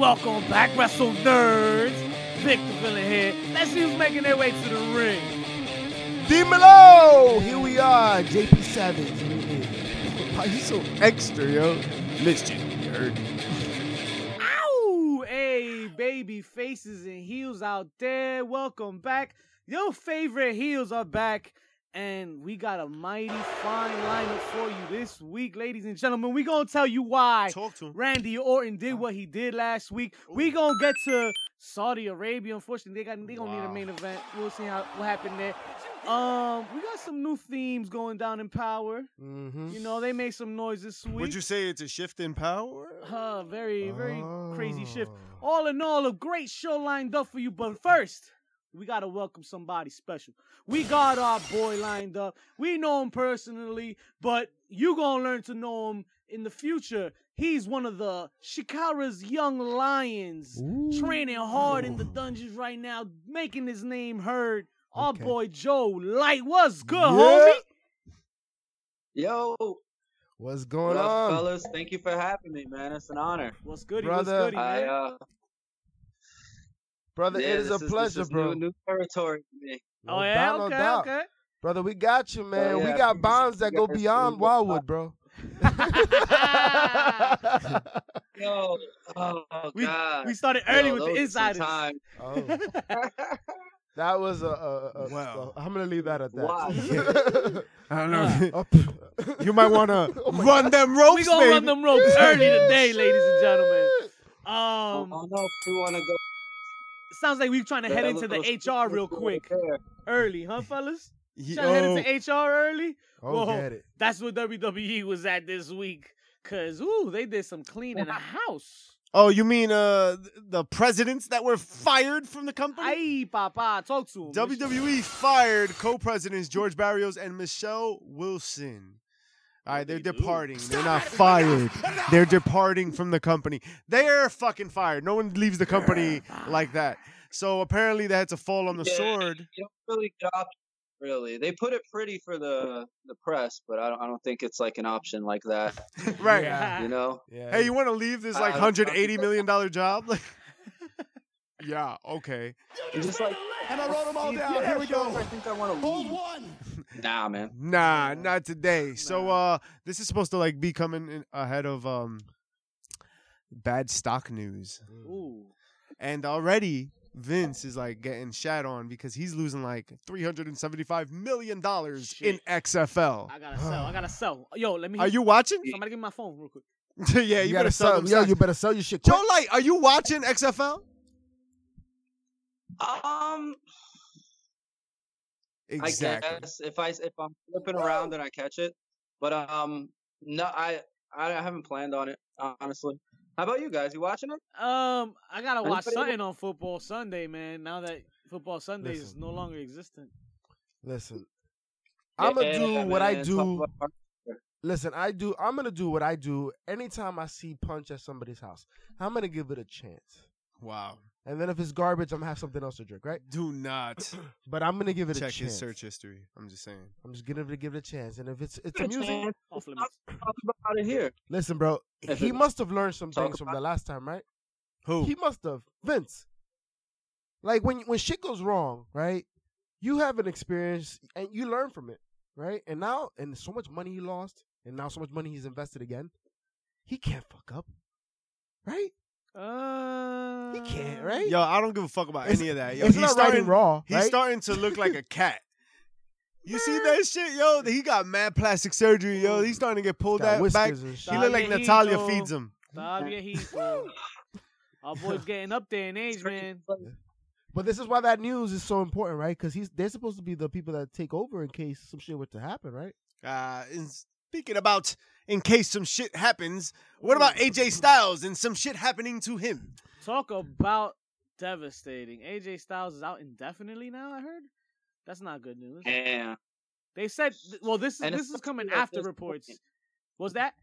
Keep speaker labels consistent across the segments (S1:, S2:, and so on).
S1: Welcome back, Wrestle Nerds. Victor Villain here. Let's see who's making their way to the ring.
S2: Demelo! Here we are, JP Savage.
S3: Why you so extra, yo? You heard.
S1: Ow! Hey, baby faces and heels out there. Welcome back. Your favorite heels are back. And we got a mighty fine lineup for you this week, ladies and gentlemen. we going to tell you why. Randy Orton did what he did last week. We going to get to Saudi Arabia. Unfortunately, they got they going to need a main event. We'll see how what happened there. Um, we got some new themes going down in Power.
S2: Mm-hmm.
S1: You know, they made some noise this week.
S3: Would you say it's a shift in power?
S1: Uh, very, very crazy shift.
S2: Oh.
S1: All in all, a great show lined up for you. But first, we gotta welcome somebody special. We got our boy lined up. We know him personally, but you gonna learn to know him in the future. He's one of the Shikara's young lions, training hard in the dungeons right now, making his name heard. Our
S2: Okay.
S1: boy Joe Light, what's good,
S2: Yeah.
S1: homie?
S4: Yo,
S2: What's
S4: what
S2: going
S4: up,
S2: on?
S4: fellas? Thank you for having me, man. It's an honor.
S1: What's good,
S2: Brother.
S1: What's goody,
S4: I uh,
S2: Brother,
S4: yeah,
S2: it is a
S4: this this
S2: pleasure,
S4: is
S2: bro.
S4: New, new territory for me.
S2: No
S1: oh yeah,
S2: doubt,
S1: okay,
S2: doubt.
S1: okay.
S2: Brother, we got you, man. we
S4: yeah, I
S2: got
S4: appreciate
S2: bonds that go beyond
S4: doing
S2: Wildwood, bro.
S4: Yo, oh
S1: We-
S4: god,
S1: We started early
S4: Yo,
S1: with the
S4: are
S1: insiders.
S4: time.
S2: oh, that was a. a, a
S3: Wow.
S2: I'm gonna leave that at that.
S4: Why?
S3: I don't know.
S2: Up.
S3: you might want to
S2: Oh my
S3: run them ropes,
S1: we gonna
S3: baby.
S1: run them ropes early today, ladies and gentlemen.
S4: Um, I
S1: Um,
S4: don't know if we want to go.
S1: Sounds like we're trying to head into the
S4: little
S1: HR real
S4: split
S1: quick, early, huh, fellas?
S3: Ye-
S1: Trying to head
S3: oh,
S1: into HR early.
S2: Oh,
S1: Whoa. That's what WWE was at this week. Cause ooh, they did some cleaning the house.
S3: oh, you mean uh the presidents that were fired from the company?
S1: Aye, papa, talk to him.
S3: WWE fired co-presidents George Barrios and Michelle Wilson. All right, they're
S1: they do?
S3: departing. They're not fired. They're departing from the company. They're fucking fired. No one leaves the company like that. So apparently they had to fall on the
S4: Yeah.
S3: sword.
S4: You don't really get options, really. They put it pretty for the the press, but I don't. I don't think it's like an option like that.
S3: Right.
S1: Yeah.
S4: You know?
S2: Yeah.
S3: Hey, you want to leave this like hundred eighty million dollar job? Like, yeah, okay.
S4: You're just like.
S5: And I wrote them all down.
S4: yeah,
S5: Here we go.
S4: I think I want to
S5: Hold
S4: leave.
S5: one.
S4: Nah, man.
S3: Nah, not today. So uh this is supposed to like be coming in ahead of um bad stock news.
S1: Ooh.
S3: And already Vince is like getting shat on because he's losing like three hundred and seventy-five million dollars in XFL.
S1: I gotta sell. I gotta sell. Yo, let me.
S3: Are you watching?
S1: Somebody give me my phone real quick.
S3: yeah, you, better sell them.
S2: Yo, you better sell your shit.
S3: Joe
S2: quick.
S3: Light, are you watching XFL?
S4: Um,
S3: Exactly.
S4: I guess if I if I'm flipping around and I catch it, but um, no, I I haven't planned on it honestly. How about you guys? You watching it?
S1: Um, I gotta watch
S4: Anybody-
S1: something on Football Sunday, man. Now that Football Sunday is no longer existent.
S2: Listen, I'm gonna
S4: Yeah,
S2: do what I do. Listen, I do. I'm gonna do what I do anytime I see punch at somebody's house. I'm gonna give it a chance,
S3: Wow.
S2: And then if it's garbage, I'm gonna have something else to drink, right?
S3: Do not
S2: But I'm gonna give it a chance.
S3: check
S2: chance.
S3: his search history. I'm just saying.
S2: I'm just gonna give it a chance, and if it's it's
S4: Good
S2: amusing,
S4: chance.
S1: Off limits.
S4: Talk about it here.
S2: listen, bro.
S4: If
S2: He
S4: it-
S2: must have learned some
S4: talk
S2: things from
S4: about-
S2: the last time, right?
S3: Who?
S2: He must have Vince. Like when when shit goes wrong, right? You have an experience and you learn from it, right? And now and so much money he lost, and now so much money he's invested again. He can't fuck up, right?
S1: Uh,
S2: He can't, right?
S3: Yo, I don't give a fuck about
S2: It's-
S3: any of that. Yo,
S2: it's
S3: he's
S2: not
S3: starting
S2: riding raw,
S3: He's
S2: right?
S3: starting to look like a cat. You see that shit, yo? He got mad plastic surgery, yo. He's starting to get pulled
S2: Got
S3: out back.
S2: whiskers and shit.
S3: He look like Natalia
S1: Hito.
S3: feeds him.
S1: Stop your heat, bro. Our boy's getting up there in age, man.
S2: But this is why that news is so important, right? Because he's they're supposed to be the people that take over in case some shit were to happen, right?
S3: Uh, and speaking about in case some shit happens, what about AJ mm. Styles and some shit happening to him?
S1: Talk about devastating. AJ Styles is out indefinitely now. I heard. That's not good news.
S4: Yeah.
S1: They said, well, this is
S4: And
S1: this is coming after reports.
S4: point.
S1: Was that?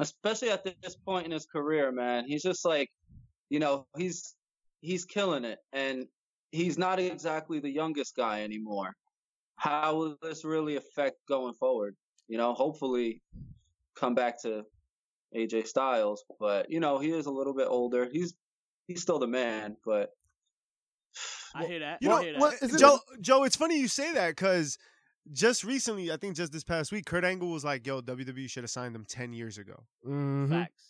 S4: especially at this point in his career, man. He's just like, you know, he's he's killing it, and he's not exactly the youngest guy anymore. How will this really affect going forward? You know, hopefully, come back to AJ Styles, but you know he is a little bit older. He's he's still the man, but
S1: I hear that.
S3: You know
S1: hear that.
S2: what- Is it
S3: Joe, Joe, it's funny you say that because just recently, I think just this past week, Kurt Angle was like, "Yo, WWE should have signed him ten years ago.
S2: Mhm.
S1: Facts.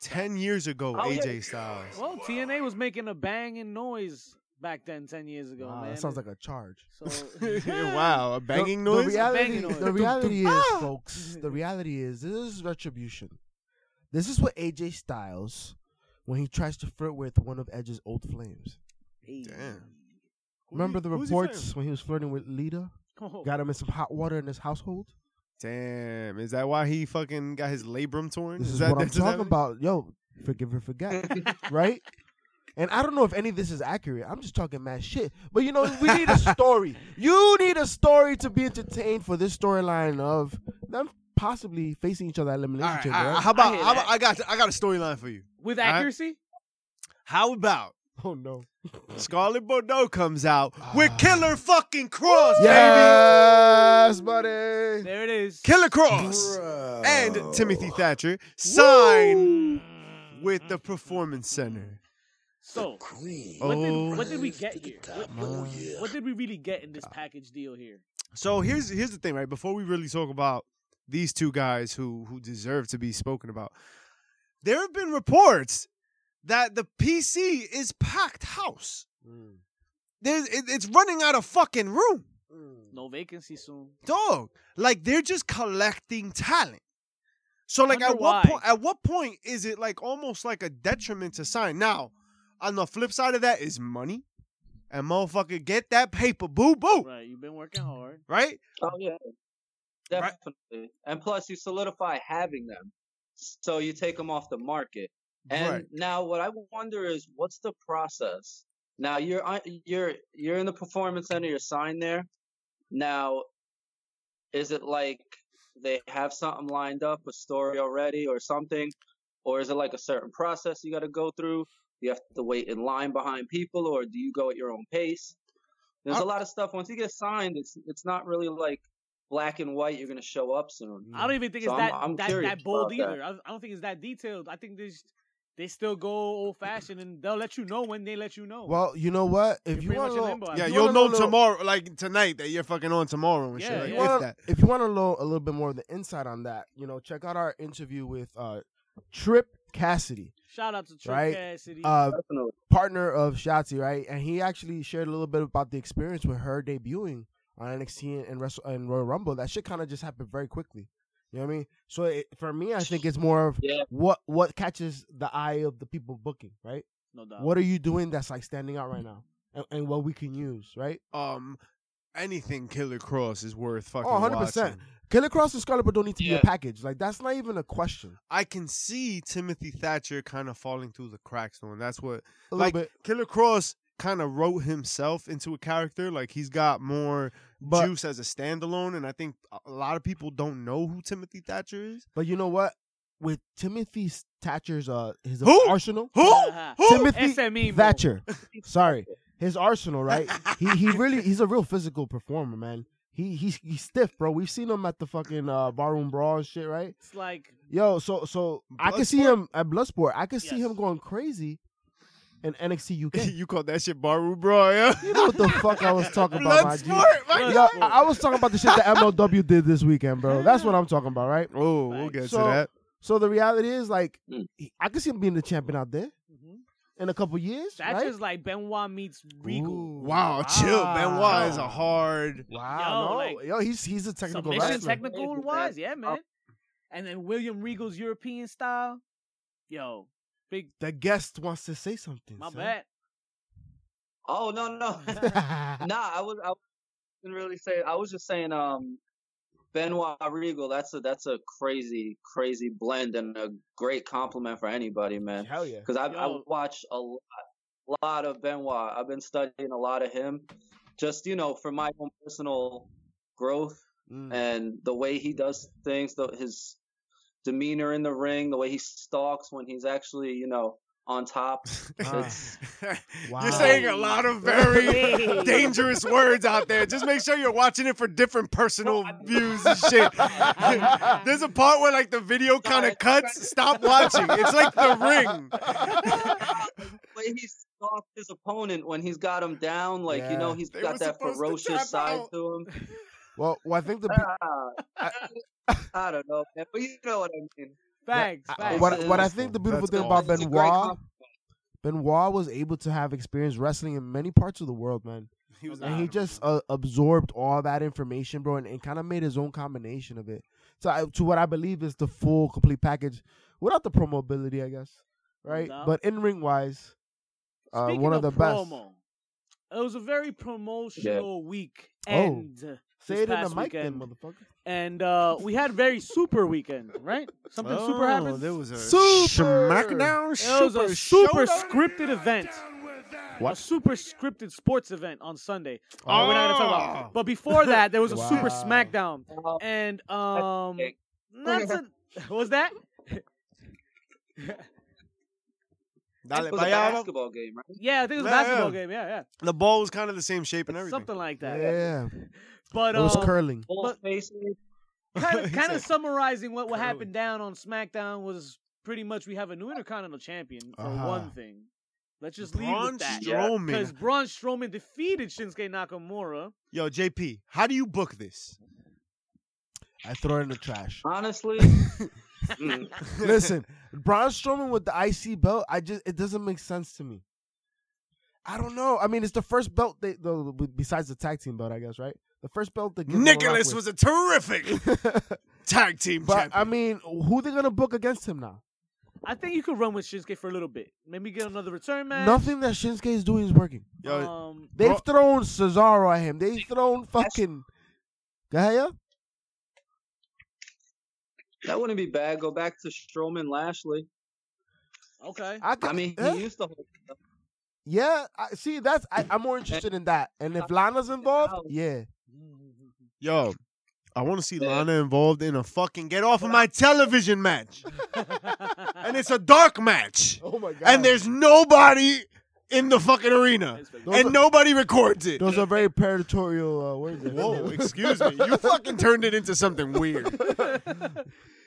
S3: Ten years ago,
S4: Oh, yeah.
S3: AJ Styles.
S1: Well, TNA was making a banging noise back then, ten years ago,
S2: Wow,
S1: man.
S2: that sounds like a charge.
S1: so.
S3: wow, a banging
S2: the,
S3: noise.
S2: The reality,
S1: Banging noise.
S2: the reality is,
S3: Ah!
S2: folks. The reality is, this is retribution. This is what AJ Styles, when he tries to flirt with one of Edge's old flames.
S1: Hey.
S3: Damn.
S2: Remember the
S3: who's he
S2: reports when he was flirting with Lita?
S1: Oh,
S2: Got him in some hot water in his household.
S3: Damn, is that why he fucking got his labrum torn?
S2: This is,
S3: that
S2: what I'm
S3: that's happening?
S2: talking about. Yo, forgive or forget, right? And I don't know if any of this is accurate. I'm just talking mad shit. But you know, we need a story. You need a story to be entertained for this storyline of them possibly facing each other at elimination
S3: right,
S2: chamber.
S3: all right,
S2: right?
S3: how about,
S1: hear
S3: how about. I got I got a storyline for you.
S1: With
S3: All right.
S1: accuracy?
S3: How about
S2: Oh no.
S3: Scarlett Bordeaux comes out ah. with Killer fucking Kross, baby.
S2: Yes, buddy.
S1: There it is.
S3: Killer Kross and Timothy Thatcher sign with the Performance Center.
S1: So,
S5: Queen.
S1: what,
S3: Oh.
S1: did, what did we get here? What,
S5: Oh,
S1: what- what did we really get in this package deal here?
S3: So here's here's the thing, right? Before we really talk about these two guys who who deserve to be spoken about, there have been reports that the PC is packed house.
S2: Mm.
S3: There's it, it's running out of fucking room,
S1: No vacancy soon.
S3: dog. Like they're just collecting talent. So like
S1: Wonder
S3: at what point at what point is it like almost like a detriment to sign? Now, on the flip side of that is money. And motherfucker get that paper, boo boo.
S1: Right, you've been working hard.
S3: Right?
S4: Oh yeah,
S3: Right.
S4: definitely. And plus, you solidify having them, so you take them off the market. And
S3: Right.
S4: now, what I wonder is, what's the process? Now you're on- you're you're in the performance center. You're signed there. Now, is it like they have something lined up, a story already, or something, or is it like a certain process you got to go through? You have to wait in line behind people, or do you go at your own pace? There's a lot of stuff. Once you get signed, it's it's not really like black and white. You're gonna show up soon.
S1: I don't even think
S4: So
S1: it's
S4: I'm-
S1: that
S4: I'm
S1: that, that bold
S4: about that.
S1: either. I, I don't think it's that detailed. I think they they still go old fashioned and they'll let you know when they let you know.
S2: Well, you know what? If
S1: You're
S2: you want
S1: much
S2: to know,
S1: limbo.
S3: Yeah,
S2: you
S3: you'll know
S2: little-
S3: tomorrow, like tonight, that you're fucking on tomorrow and shit.
S1: Yeah,
S3: Like,
S1: yeah.
S3: if
S2: wanna-
S3: that.
S2: if you want to know a little bit more of the insight on that, you know, check out our interview with uh, Trip Cassidy,
S1: Shout out to Trip
S2: Right.
S1: Cassidy.
S2: uh,
S4: Definitely.
S2: partner of Shotzi, right? And he actually shared a little bit about the experience with her debuting on NXT and Wrestle and Royal Rumble. That shit kind of just happened very quickly. You know what I mean? So it, for me, I think it's more of
S4: Yeah.
S2: what what catches the eye of the people booking, right?
S1: no doubt.
S2: What are you doing that's like standing out right now, and, and what we can use, right?
S3: Um, anything Killer Kross is worth fucking.
S2: Oh, 100%.
S3: watching.
S2: Killer Kross and Scarlett don't need to be
S4: Yeah.
S2: a package. Like that's not even a question.
S3: I can see Timothy Thatcher kind of falling through the cracks though, and that's what
S2: A
S3: like
S2: little bit,
S3: Killer Kross kind of wrote himself into a character. Like he's got more
S2: but
S3: juice as a standalone, and I think a lot of people don't know who Timothy Thatcher is.
S2: but you know what? With Timothy Thatcher's uh his
S3: Who?
S2: arsenal,
S3: Who? Who?
S2: Timothy
S1: SME.
S2: Thatcher. Sorry, his arsenal, right? he he really he's a real physical performer, man. He he's he's stiff, bro. We've seen him at the fucking uh, barroom brawl and shit, right?
S1: It's like
S2: Yo, so so I can see him at Bloodsport. I can see
S1: Yes.
S2: him going crazy in NXT UK.
S3: you call that shit Baru, bro? Yeah.
S2: you know what the fuck I was talking about, my G.
S3: Bloodsport, my
S2: Yo,
S3: guy.
S2: I, I was talking about the shit that MLW did this weekend, bro. That's what I'm talking about, right?
S3: Oh, we'll get
S2: So-
S3: to that.
S2: So the reality is, like,
S4: Mm.
S2: I can see him being the champion out there
S1: mhm.
S2: In a couple years.
S1: that's
S2: right?
S1: just like Benoit meets Regal.
S2: Ooh,
S3: Wow, chill. Benoit is a hard.
S2: Wow,
S1: Yo,
S2: no,
S1: like,
S2: yo, he's he's a technical
S1: Submission
S2: wrestler.
S1: technical
S4: Crazy,
S1: wise, yeah, man. And then William Regal's European style. Yo, big
S2: the guest wants to say something.
S1: my
S2: son.
S1: bad.
S4: Oh no no. nah, I was I didn't really say. I was just saying. Um, Benoit Regal. That's a that's a crazy crazy blend and a great compliment for anybody, man.
S2: Hell yeah.
S4: Because I've I
S1: Yo.
S4: watched a lot, lot of Benoit. I've been studying a lot of him, just you know, for my own personal growth
S2: Mm.
S4: and the way he does things, the, his demeanor in the ring, the way he stalks when he's actually, you know, on top. It's
S2: Wow.
S3: You're saying a lot of very dangerous words out there. Just make sure you're watching it for different personal views and shit. There's a part where like the video kind of cuts. Stop watching. It's like the ring.
S4: the way he stalked his opponent when he's got him down, like you know
S2: Yeah.
S4: he's
S3: They
S4: got that
S3: supposed to
S4: ferocious side
S3: out.
S4: to him.
S2: Well, well, I think the pe-
S4: Ah, I don't know, man, but you know what I mean.
S1: Facts,
S2: I-
S1: facts.
S2: what what I think the beautiful thing about
S4: It's a great
S2: Benoit. Benoit was able to have experience wrestling in many parts of the world, man.
S3: He was
S2: and he just uh, absorbed all that information, bro, and, and kind of made his own combination of it. So I, to what I believe is the full complete package, without the promo ability, I guess, right?
S1: doubt.
S2: But in ring wise, uh, one of the best.
S1: It was a very promotional week
S2: Oh.
S1: End.
S2: Say it in the
S1: past
S2: mic, then, motherfucker.
S1: And uh, we had very super weekend, right? Something super
S3: Oh,
S1: happened.
S3: There was a
S2: Super.
S3: SmackDown.
S1: It was a super scripted event.
S3: What?
S1: A super scripted sports event on Sunday. Uh, we're not gonna talk
S3: Oh.
S1: about. But before that, there was a super SmackDown, and um, that's a, what was that?
S3: Dale,
S4: it was a
S3: vaya.
S4: basketball game, right?
S1: Yeah, I think it was a
S3: Yeah,
S1: basketball
S3: yeah.
S1: game. Yeah, yeah,
S3: The ball was kind of the same shape and everything.
S1: something like that.
S2: Yeah,
S1: But
S2: it was
S1: um,
S2: curling.
S4: Full
S1: But-
S4: faces.
S1: kind of
S3: He
S1: kind of
S3: said,
S1: summarizing what, what
S3: Curly.
S1: happened down on SmackDown was pretty much we have a new Intercontinental Champion for
S2: Uh-huh.
S1: one thing. Let's just leave
S3: Braun
S1: with that.
S3: Strowman.
S1: Because Braun Strowman defeated Shinsuke Nakamura.
S3: Yo, JP, how do you book this?
S2: I throw it in the trash.
S4: Honestly,
S2: Listen, Braun Strowman with the IC belt, I just it doesn't make sense to me. I don't know. I mean, it's the first belt they the, besides the tag team belt, I guess, right? The first belt that
S3: Nicholas was a terrific tag team
S2: But
S3: champion.
S2: I mean, who they gonna book against him now?
S1: I think you could run with Shinsuke for a little bit. Maybe get another return match.
S2: Nothing that Shinsuke is doing is working.
S3: Yo,
S1: Um,
S2: They've
S3: Bro-
S2: thrown Cesaro at him. They've thrown fucking. Go ahead, yeah?
S4: That wouldn't be bad. Go back to Strowman Lashley.
S1: okay.
S2: I,
S4: I mean, he used to hold
S2: yeah. I, see, that's I, I'm more interested in that. And if Lana's involved, yeah.
S3: yo, I want to see
S4: Yeah.
S3: Lana involved in a fucking get off of my television match. and it's a dark match.
S2: Oh my god.
S3: And there's nobody in the fucking arena.
S2: Those
S3: And
S2: are-
S3: nobody records it.
S2: those are very territorial uh, words.
S3: Whoa, excuse me. You fucking turned it into something weird.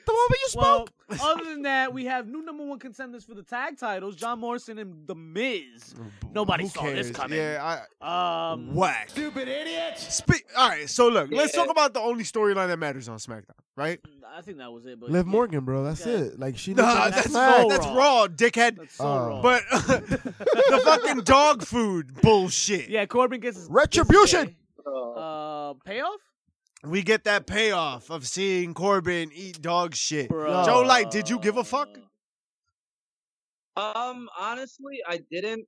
S2: The moment you
S1: well,
S2: spoke.
S1: other than that, we have new number one contenders for the tag titles: John Morrison and The Miz. Nobody
S3: Who
S1: saw this coming.
S3: Yeah, I,
S1: Um,
S3: I, whack. Stupid idiot. Spe- All right, so look, let's
S4: Yeah.
S3: talk about the only storyline that matters on SmackDown, right?
S1: I think that was it. But
S2: Liv
S1: yeah,
S2: Morgan, bro. That's
S1: Yeah.
S2: it. Like she.
S3: Nah,
S2: looked
S3: that's
S2: smack.
S1: so
S3: that's
S1: raw.
S3: raw, dickhead.
S1: That's so
S2: Uh,
S1: wrong.
S3: But the fucking dog food bullshit.
S1: yeah, Corbin gets his
S2: Retribution!
S1: gets his,
S4: Uh,
S1: payoff.
S3: We get that payoff of seeing Corbin eat dog shit.
S1: Bruh.
S3: Joe Light, did you give a fuck?
S4: Um, honestly, I didn't.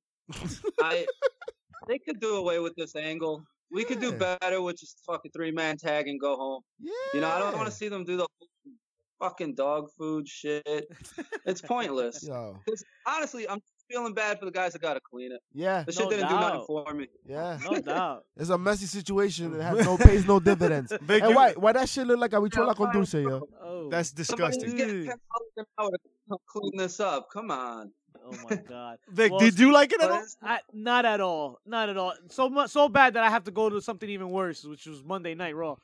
S4: I they could do away with this angle. We could do better with just fucking three man tag and go home.
S2: Yeah.
S4: You know, I don't want to see them do the fucking dog food shit. It's pointless.
S2: Yo.
S4: 'Cause honestly, I'm feeling bad for the guys that gotta clean it.
S2: Yeah.
S4: the shit
S1: No
S4: didn't do nothing for me.
S2: Yeah.
S1: No doubt.
S2: It's a messy situation that has no pays no dividends.
S3: Big,
S2: and
S3: you-
S2: why why that shit look like habichuela
S4: Yeah,
S2: con dulce, yo?
S1: Oh,
S3: That's
S4: Somebody's
S3: disgusting.
S4: getting
S1: Ugh.
S4: ten an hour to clean this up. Come on.
S1: oh my god.
S3: Vic,
S1: Well,
S3: did you like it at all?
S1: I, not at all. Not at all. So much, so bad that I have to go to something even worse, which was Monday Night Raw.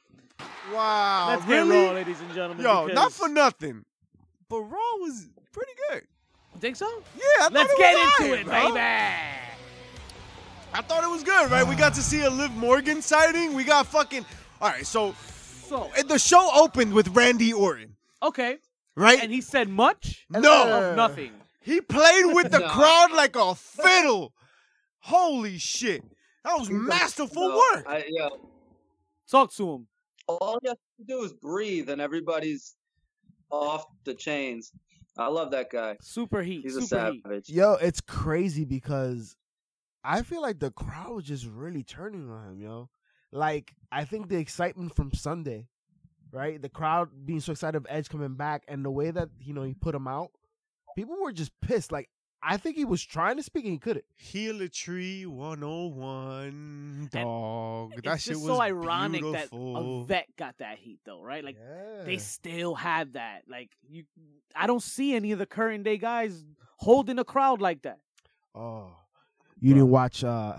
S3: Wow,
S1: Let's
S3: really?
S1: get Raw, ladies and gentlemen.
S3: Yo,
S1: because-
S3: not for nothing, but Raw was pretty good.
S1: Think so?
S3: Yeah, I thought
S1: Let's
S3: it
S1: get
S3: was
S1: into
S3: alright,
S1: it,
S3: bro.
S1: baby.
S3: I thought it was good, right? We got to see a Liv Morgan sighting. We got fucking. All right, so
S1: So
S3: and the show opened with Randy Orton,
S1: okay,
S3: right?
S1: and he said much
S3: no,
S1: of nothing.
S3: he played with the
S4: No.
S3: crowd like a fiddle. Holy shit, that was masterful
S4: No,
S3: work.
S4: I, yeah,
S1: Talk to him.
S4: all you have to do is breathe, and everybody's off the chains. I love that guy.
S1: Super heat.
S4: He's a
S1: super heat.
S4: savage.
S2: Yo, it's crazy because I feel like the crowd was just really turning on him, yo. Like, I think the excitement from Sunday, right? The crowd being so excited of Edge coming back and the way that, you know, he put him out, people were just pissed. Like, I think he was trying to speak and he couldn't.
S3: Heal a tree 101, dog. that
S1: it's
S3: shit
S1: just
S3: was
S1: so ironic
S3: beautiful.
S1: that a vet got that heat though, right? Like
S2: yeah.
S1: they still have that. Like you, I don't see any of the current day guys holding a crowd like that.
S2: Oh, you didn't watch uh,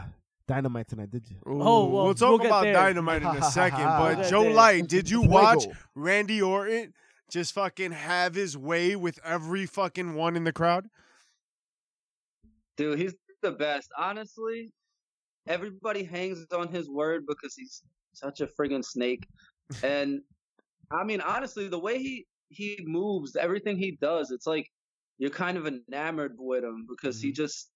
S2: Dynamite tonight, did you?
S3: Ooh,
S1: Oh, well,
S3: we'll talk
S1: we'll
S3: about
S1: there.
S3: Dynamite in a second.
S2: We'll
S3: But Joe
S1: there.
S3: Light, did you watch Randy Orton just fucking have his way with every fucking one in the crowd?
S4: Dude, he's the best. Honestly, everybody hangs on his word because he's such a friggin' snake. And I mean, honestly, the way he he moves, everything he does, it's like you're kind of enamored with him because he mm-hmm. just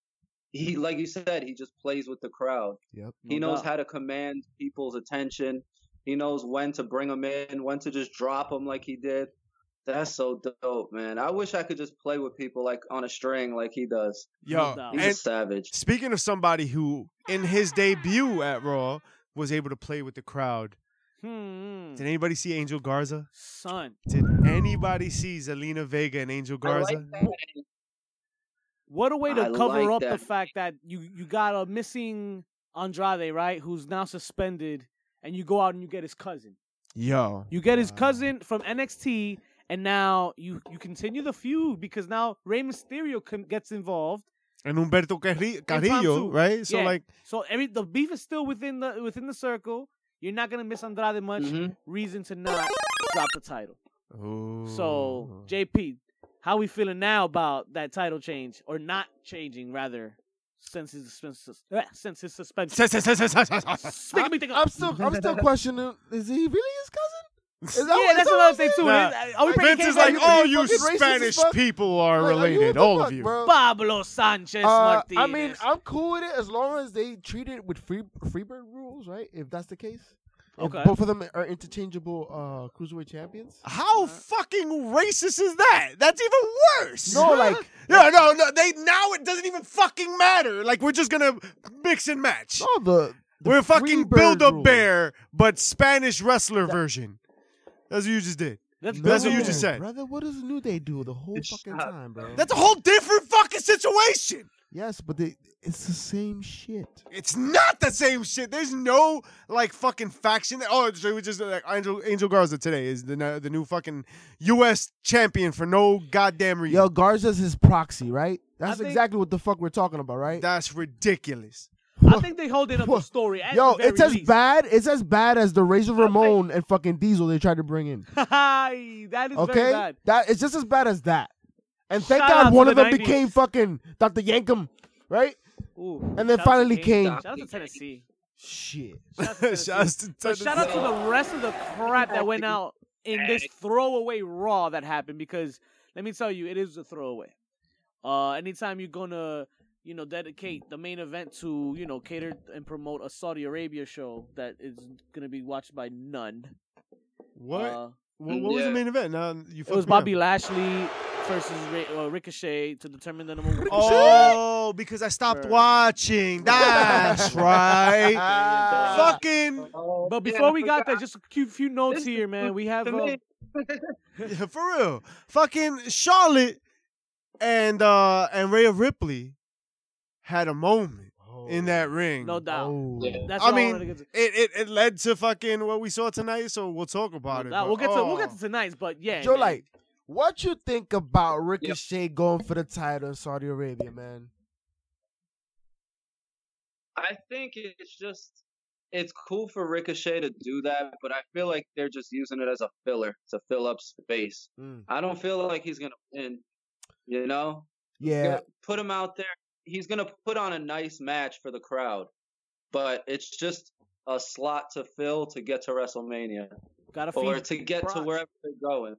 S4: he like you said, he just plays with the crowd.
S2: Yep.
S4: He
S1: No
S4: knows
S1: doubt.
S4: how to command people's attention. He knows when to bring them in, when to just drop them like he did. That's so dope, man. I wish I could just play with people like on a string like he does.
S3: Yo.
S4: He's a savage.
S3: speaking of somebody who, in his debut at Raw, was able to play with the crowd,
S1: Hmm.
S3: did anybody see Angel Garza?
S1: Son,
S3: Did anybody see Zelina Vega and Angel Garza?
S4: like
S1: what a way to
S4: I
S1: cover
S4: like
S1: up the fact that you you got a missing Andrade, right? Who's now suspended, and you go out and you get his cousin.
S3: Yo,
S1: You get his
S2: Wow.
S1: cousin from NXT, and now you you continue the feud because now Rey Mysterio con- gets involved.
S3: and Humberto Carri- Carrillo,
S1: too.
S3: right? So
S1: Yeah.
S3: like,
S1: So every the beef is still within the within the circle. You're not gonna miss Andrade much.
S4: Mhm.
S1: Reason to not drop the title.
S3: Ooh.
S1: So JP, how we feeling now about that title change or not changing rather since his since, uh, since his suspension? Speaking me, think
S2: I'm still, I'm still questioning. Is he really his cousin? Is that
S1: yeah,
S2: what-
S1: that's another
S2: what
S1: thing
S2: I'm
S1: too.
S3: Nah.
S1: Is- Are we
S3: Vince is like,
S1: back?
S3: oh,
S2: you
S3: you
S2: fucking racist as
S3: Spanish people are
S2: Like, are you- what
S3: related,
S2: the
S3: all
S2: fuck,
S3: of you.
S2: bro?
S1: Pablo Sanchez
S2: Uh,
S1: Martinez.
S2: I mean, I'm cool with it as long as they treat it with free Freebird rules, right? If that's the case. If
S1: Okay.
S2: both of them are interchangeable uh, cruiserweight champions.
S3: How fucking racist is that? That's even worse.
S2: No, like
S3: no, no, no. They now it doesn't even fucking matter. Like we're just gonna mix and match.
S2: no the, the
S3: we're fucking build a bear, but Spanish wrestler version. That's what you just did.
S1: That's,
S3: That's what you just said.
S2: brother. What does New Day do the whole
S4: It's
S2: fucking
S4: shut-
S2: time, bro?
S3: That's a whole different fucking situation.
S2: yes, but they, it's the same shit.
S3: It's not the same shit. There's no like fucking faction. Oh, so we just like Angel Angel Garza today is the the new fucking U.S. champion for no goddamn reason.
S2: Yo, Garza's his proxy, right? That's
S1: think-
S2: exactly what the fuck we're talking about, right?
S3: That's ridiculous.
S1: I think they holding up the story. At
S2: Yo,
S1: the very
S2: it's as
S1: least.
S2: bad. It's as bad as the Razor Ramon and fucking Diesel they tried to bring in.
S1: that is very
S2: Okay,
S1: bad.
S2: that it's just as bad as that. And thank
S1: Shout
S2: God
S1: to
S2: one
S1: the
S2: of them
S1: 90s.
S2: became fucking Dr. Yankem, right?
S1: Ooh.
S2: And then
S1: Shout out to
S2: finally came-
S1: Shout out to Tennessee.
S2: Shit.
S1: Shout out to Tennessee. But shout out to the rest of the crap that went out in this throwaway Raw that happened because let me tell you, it is a throwaway. Uh, anytime you're gonna, you know, dedicate the main event to, you know, cater and promote a Saudi Arabia show that is gonna be watched by none.
S3: What?
S1: Uh,
S3: what, what was the main event? Now you
S1: it was
S3: me up.
S1: Bobby Lashley versus Ra- uh, Ricochet to determine the number one.
S3: Oh, because I stopped
S1: For-
S3: watching. That's right.
S1: Uh,
S3: Fucking
S4: Oh,
S1: But before
S4: I
S1: we got there,
S4: forgot.
S1: just a few, few notes here, man. We have uh,
S3: Yeah, for real. Fucking Charlotte and uh and Rhea Ripley had a moment in that ring.
S1: no doubt.
S2: Oh.
S4: Yeah.
S1: That's
S3: I mean,
S1: wanted to to.
S3: It, it it led to fucking what we saw tonight, so we'll talk about
S1: No
S3: it. but-
S1: We'll get to we'll
S3: oh.
S1: get to tonight's, but yeah.
S2: Joe,
S1: man.
S2: like, what you think about Ricochet going for the title in Saudi Arabia, man?
S4: I think it's just it's cool for Ricochet to do that, but I feel like they're just using it as a filler to fill up space.
S2: Mm.
S4: I don't feel like he's gonna win. You know,
S2: Yeah,
S4: put him out there. He's gonna put on a nice match for the crowd, but it's just a slot to fill to get to WrestleMania
S1: gotta
S4: or
S1: feed
S4: to get to wherever they're going.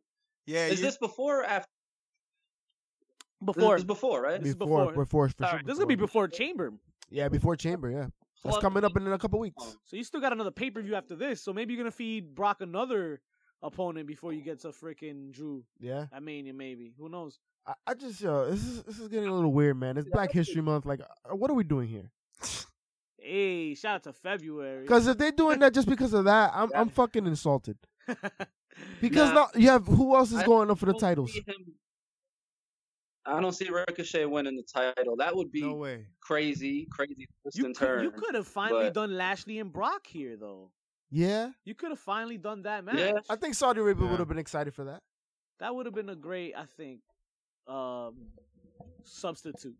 S3: Yeah,
S4: Is
S3: you-
S4: this before or after?
S1: before.
S4: This is before, right?
S1: This is
S2: before,
S1: before.
S2: before, for
S4: All
S2: sure
S4: right,
S1: This is gonna be before Chamber.
S2: Yeah, before Chamber. Yeah, that's
S4: Well,
S2: coming up in a couple weeks.
S1: So you still got another pay per view after this. So maybe you're gonna feed Brock another opponent before you get to freaking Drew.
S2: Yeah,
S1: I mean, maybe who knows?
S2: I, I just yo, this is this is getting a little weird, man. It's Black History Month. Like, uh, what are we doing here?
S1: Hey, shout out to February.
S2: Because if they're doing that just because of that, I'm I'm fucking insulted. Because now you have who else is
S4: I
S2: going up for the titles?
S4: him- I don't see Ricochet winning the title. That would be
S3: no way.
S4: crazy, crazy twist
S1: you could,
S4: turn.
S1: you could have finally
S4: but-
S1: done Lashley and Brock here though.
S2: Yeah,
S1: You could have finally done that match.
S4: Yeah.
S2: I think Saudi Arabia
S3: Yeah.
S2: would have been excited for that.
S1: That would have been a great, I think, um, substitute.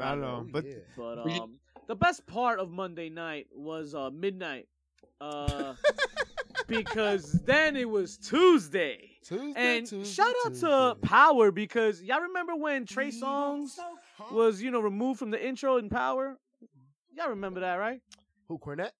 S3: I don't know, but
S2: Yeah.
S1: But um, the best part of Monday night was uh, midnight, uh, because then it was Tuesday.
S2: Tuesday,
S1: And
S2: Tuesday,
S1: shout out to Power because y'all remember when Trey Songz was you know removed from the intro in Power. Y'all remember that, right?
S2: Who Cornette?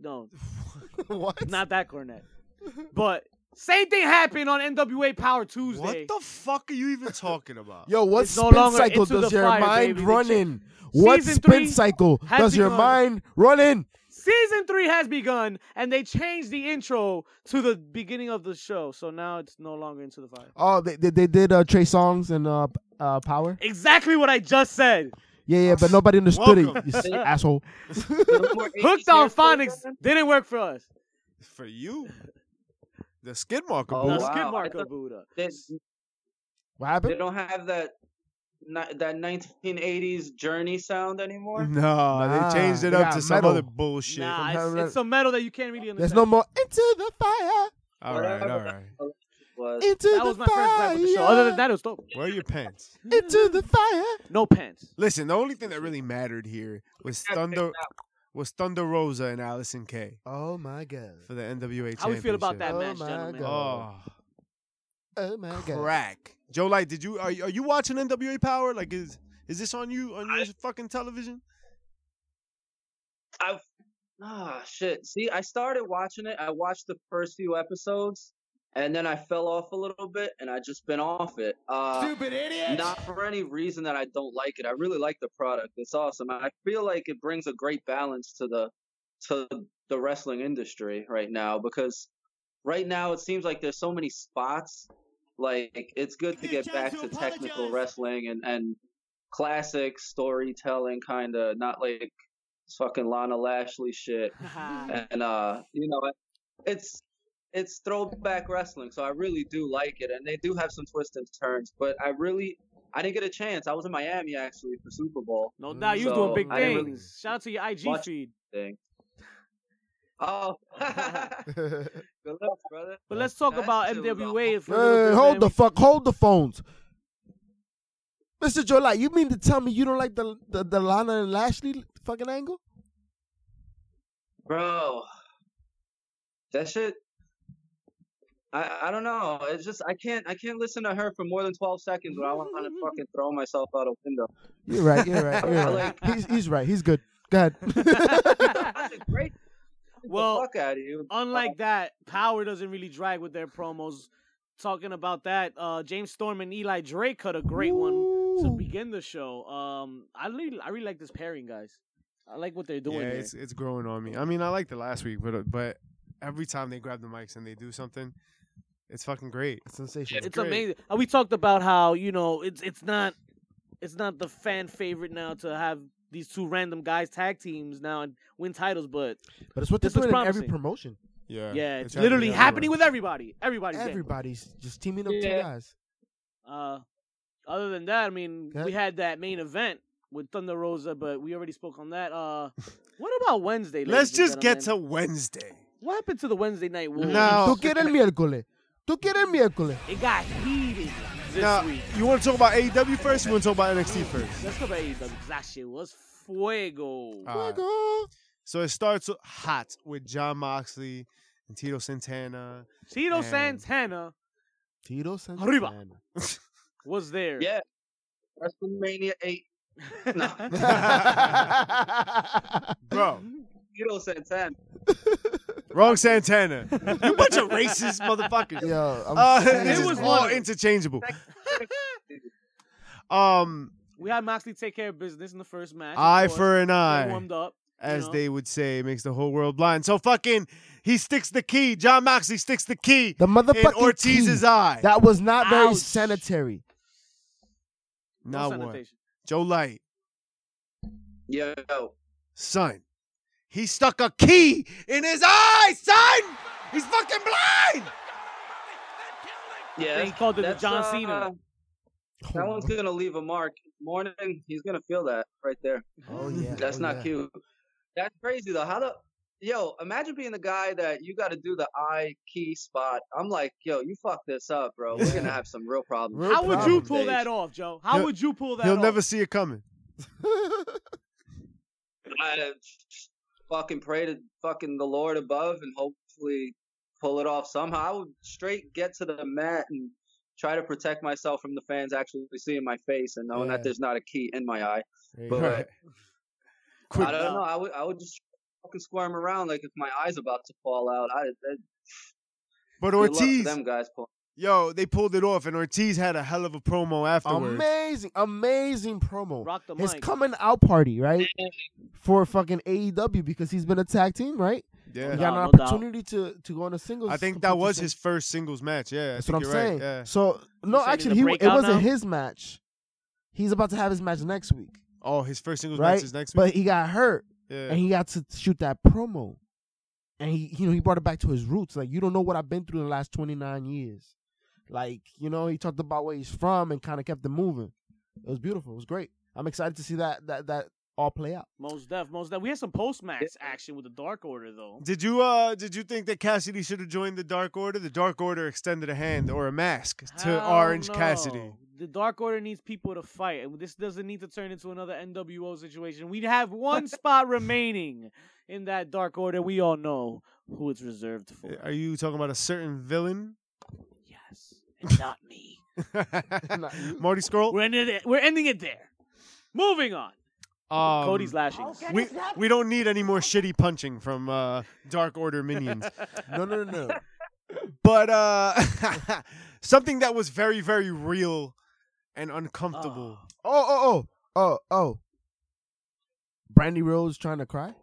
S1: No,
S2: what?
S1: not that cornet. But same thing happened on NWA Power Tuesday.
S3: what the fuck are you even talking about?
S2: Yo, what
S1: It's no
S2: spin
S1: longer
S2: cycle
S1: into
S2: does
S1: the
S2: your
S1: fire,
S2: mind
S1: baby.
S2: Run in? What
S1: Season
S2: spin
S1: three
S2: cycle
S1: has
S2: does your
S1: begun.
S2: mind run in?
S1: Season three has begun, and they changed the intro to the beginning of the show. So now it's no longer into the fire.
S2: Oh, they they, they did uh, Trey Songz and uh, uh, Power.
S1: Exactly what I just said.
S2: Yeah, yeah, but nobody understood it.
S3: Welcome.
S2: You s- asshole.
S4: No
S1: Hooked on
S4: hair
S1: phonics didn't work for us.
S3: For you, the skid marker.
S4: Oh,
S1: the
S3: boost.
S4: wow.
S1: skid
S4: I
S1: marker Buddha.
S4: They,
S2: What happened?
S4: they don't have that ni- that 1980s journey sound anymore.
S3: No,
S2: Nah,
S3: they changed it up
S2: got
S3: to some other bullshit.
S1: Nah, it's, it's some metal that you can't really understand.
S2: There's no more into the fire,
S3: All right,
S4: all right.
S3: all
S4: that
S3: right.
S4: Was
S2: into
S1: that
S2: the
S1: was my
S2: fire,
S1: first gripe with the show. Other than that, it was dope.
S3: Where are your pants?
S2: into the fire.
S1: No pants.
S3: Listen, the only thing that really mattered here was Thunder was Thunder Rosa and Allysin Kay
S2: Oh my god.
S3: for the NWA
S1: How we feel about that
S2: Oh
S1: match,
S2: my
S1: gentlemen?
S2: God.
S3: Oh,
S2: Oh my god.
S3: crack. Joe Light, did you are, you- are you watching NWA Power? Like, is is this on you on your fucking television?
S4: I ah shit. See, I started watching it. I watched the first few episodes, and then I fell off a little bit, and I just been off it. Uh,
S2: Stupid idiot.
S4: not for any reason that I don't like it. I really like the product. It's awesome. I feel like it brings a great balance to the to the wrestling industry right now because right now it seems like there's so many spots. Like it's good to get back to technical wrestling and and classic storytelling kind of not like fucking Lana Lashley shit and uh you know it's it's throwback wrestling so i really do like it and they do have some twists and turns but i really i didn't get a chance i was in miami actually for super bowl
S1: no doubt, you was doing big
S4: I didn't really
S1: things. Shout out to your IG feed.
S4: thing oh good luck brother
S1: But let's talk
S4: That
S1: about NWA. for
S2: Hey,
S1: little
S2: hold the fuck, hold the phones. Mr. Joe Light, you mean to tell me you don't like the the, the Lana and Lashley fucking angle?
S4: bro that shit I, I don't know. It's just I can't I can't listen to her for more than twelve seconds when I want to fucking throw myself out a window.
S2: You're right, you're right, you're right.
S4: like-
S2: He's he's right, he's good. Go ahead.
S4: That's great.
S1: Well,
S4: fuck out of you.
S1: Unlike that, Power doesn't really drag with their promos. Talking about that, uh, James Storm and Eli Drake cut a great one to begin the show. Um, I really, I really like this pairing, guys. I like what they're doing
S3: yeah,
S1: here.
S3: it's it's growing on me. I mean, I liked it last week, but uh, but every time they grab the mics and they do something, it's fucking great.
S2: Sensational.
S1: It's
S3: great.
S1: amazing. We talked about how you know it's it's not it's not the fan favorite now to have these two random guys tag teams now and win titles, but
S2: But it's what they're
S1: This looks
S2: doing in every promotion.
S3: Yeah,
S1: yeah, it's, literally happening with everybody. Everybody's there.
S2: Everybody's just teaming up two guys.
S1: Uh, other than that, I mean,
S2: Okay.
S1: we had that main event with Thunder Rosa, but we already spoke on that. Uh, what about Wednesday?
S3: Let's just get to? Wednesday.
S1: what happened to the Wednesday night war.
S3: Now-
S2: Tú quieres el miércoles. Tú quieres el miércoles.
S1: It got heated this
S3: Now,
S1: week.
S3: you want to talk about AEW first? Or you want to talk about NXT first?
S1: Let's go back to AEW because that shit was fuego.
S3: All right.
S2: Fuego.
S3: So it starts hot with Jon Moxley and Tito Santana.
S1: Tito
S3: and-
S1: Santana
S2: Tito Santana.
S1: Arriba.
S2: Santana.
S1: was there.
S4: Yeah. WrestleMania eight. No.
S3: Bro,
S4: Tito Santana.
S3: wrong Santana. you bunch of racist motherfuckers.
S2: Yo, I'm
S3: Uh,
S2: saying.
S3: this
S1: It
S3: is
S1: was
S3: all
S1: one of them.
S3: interchangeable. Um,
S1: we had Moxley take care of business in the first match.
S3: eye
S1: course.
S3: for an
S1: They
S3: eye,
S1: warmed up.
S3: as
S1: know.
S3: they would say, it makes the whole world blind. So fucking, he sticks the key. Jon Moxley sticks the key
S2: the
S3: in
S2: motherfucking
S3: Ortiz's
S2: key.
S3: eye.
S2: That was not very
S1: Ouch.
S2: sanitary.
S1: No
S3: now what?
S1: sanitation.
S3: Joe Light,
S4: Yo.
S3: son, he stuck a key in his eye, son. He's fucking blind.
S4: Yeah.
S1: They called it the
S4: that's,
S1: John
S4: uh,
S1: Cena.
S4: That one's gonna leave a mark. Morning, he's gonna feel that right there.
S2: Oh yeah.
S4: That's
S2: oh,
S4: not
S2: yeah.
S4: cute. That's crazy though. How the yo, imagine being the guy that you got to do the eye key spot. I'm like, yo, you fucked this up, bro. We're gonna have some real problems.
S2: Real
S1: How would you
S2: problem.
S1: pull that off, Joe? How
S3: He'll-
S1: would you pull that
S3: He'll
S1: off?
S3: never see it coming.
S4: I fucking pray to fucking the Lord above and hopefully pull it off somehow. I would straight get to the mat and try to protect myself from the fans actually seeing my face and knowing
S2: Yeah.
S4: that there's not a key in my eye. But-
S3: Right. Uh,
S4: I don't know. I would I would just fucking squirm around like if my eye's about to fall out. I, I
S3: But
S4: good luck to
S3: Ortiz,
S4: them guys. Pull.
S3: Yo, they pulled it off, and Ortiz had a hell of a promo afterwards.
S2: Amazing, amazing promo.
S1: Rock the
S2: His
S1: mic.
S2: coming out party, right? For fucking AEW because he's been a tag team, right?
S3: Yeah,
S2: He
S1: No
S2: got an
S1: no
S2: opportunity to to go on a singles.
S3: I think that was
S2: competition.
S3: his first singles match. Yeah, I
S2: That's
S3: think
S2: what I'm
S3: you're
S2: saying.
S3: right. Yeah.
S2: So no,
S1: saying
S2: actually,
S1: a
S2: he it
S1: breakout
S2: wasn't
S1: now?
S2: his match. He's about to have his match next week,
S3: Oh, his first singles
S2: right?
S3: match is next week.
S2: But he got hurt,
S3: yeah.
S2: and he got to shoot that promo, and he you know he brought it back to his roots. Like you don't know what I've been through in the last 29 years. Like you know, he talked about where he's from and kind of kept it moving. It was beautiful. It was great. I'm excited to see that that that all play out.
S1: Most def, most def. We had some post match action with the Dark Order though.
S3: Did you uh did you think that Cassidy should have joined the Dark Order? The Dark Order extended a hand or a mask to
S1: Hell
S3: Orange
S1: no.
S3: Cassidy.
S1: The Dark Order needs people to fight, and this doesn't need to turn into another NWO situation. We have one spot remaining in that Dark Order. We all know who it's reserved for.
S3: Are you talking about a certain villain?
S1: Yes, and not me.
S2: Not.
S3: Marty Scurll?
S1: We're ending it. We're ending it there. Moving on.
S3: Um,
S1: Cody's lashing.
S3: we we don't need any more shitty punching from uh, Dark Order minions.
S2: No, no, no, no.
S3: but uh something that was very very real and uncomfortable.
S2: Oh, oh, oh, oh, oh. Brandi Rhodes trying to cry.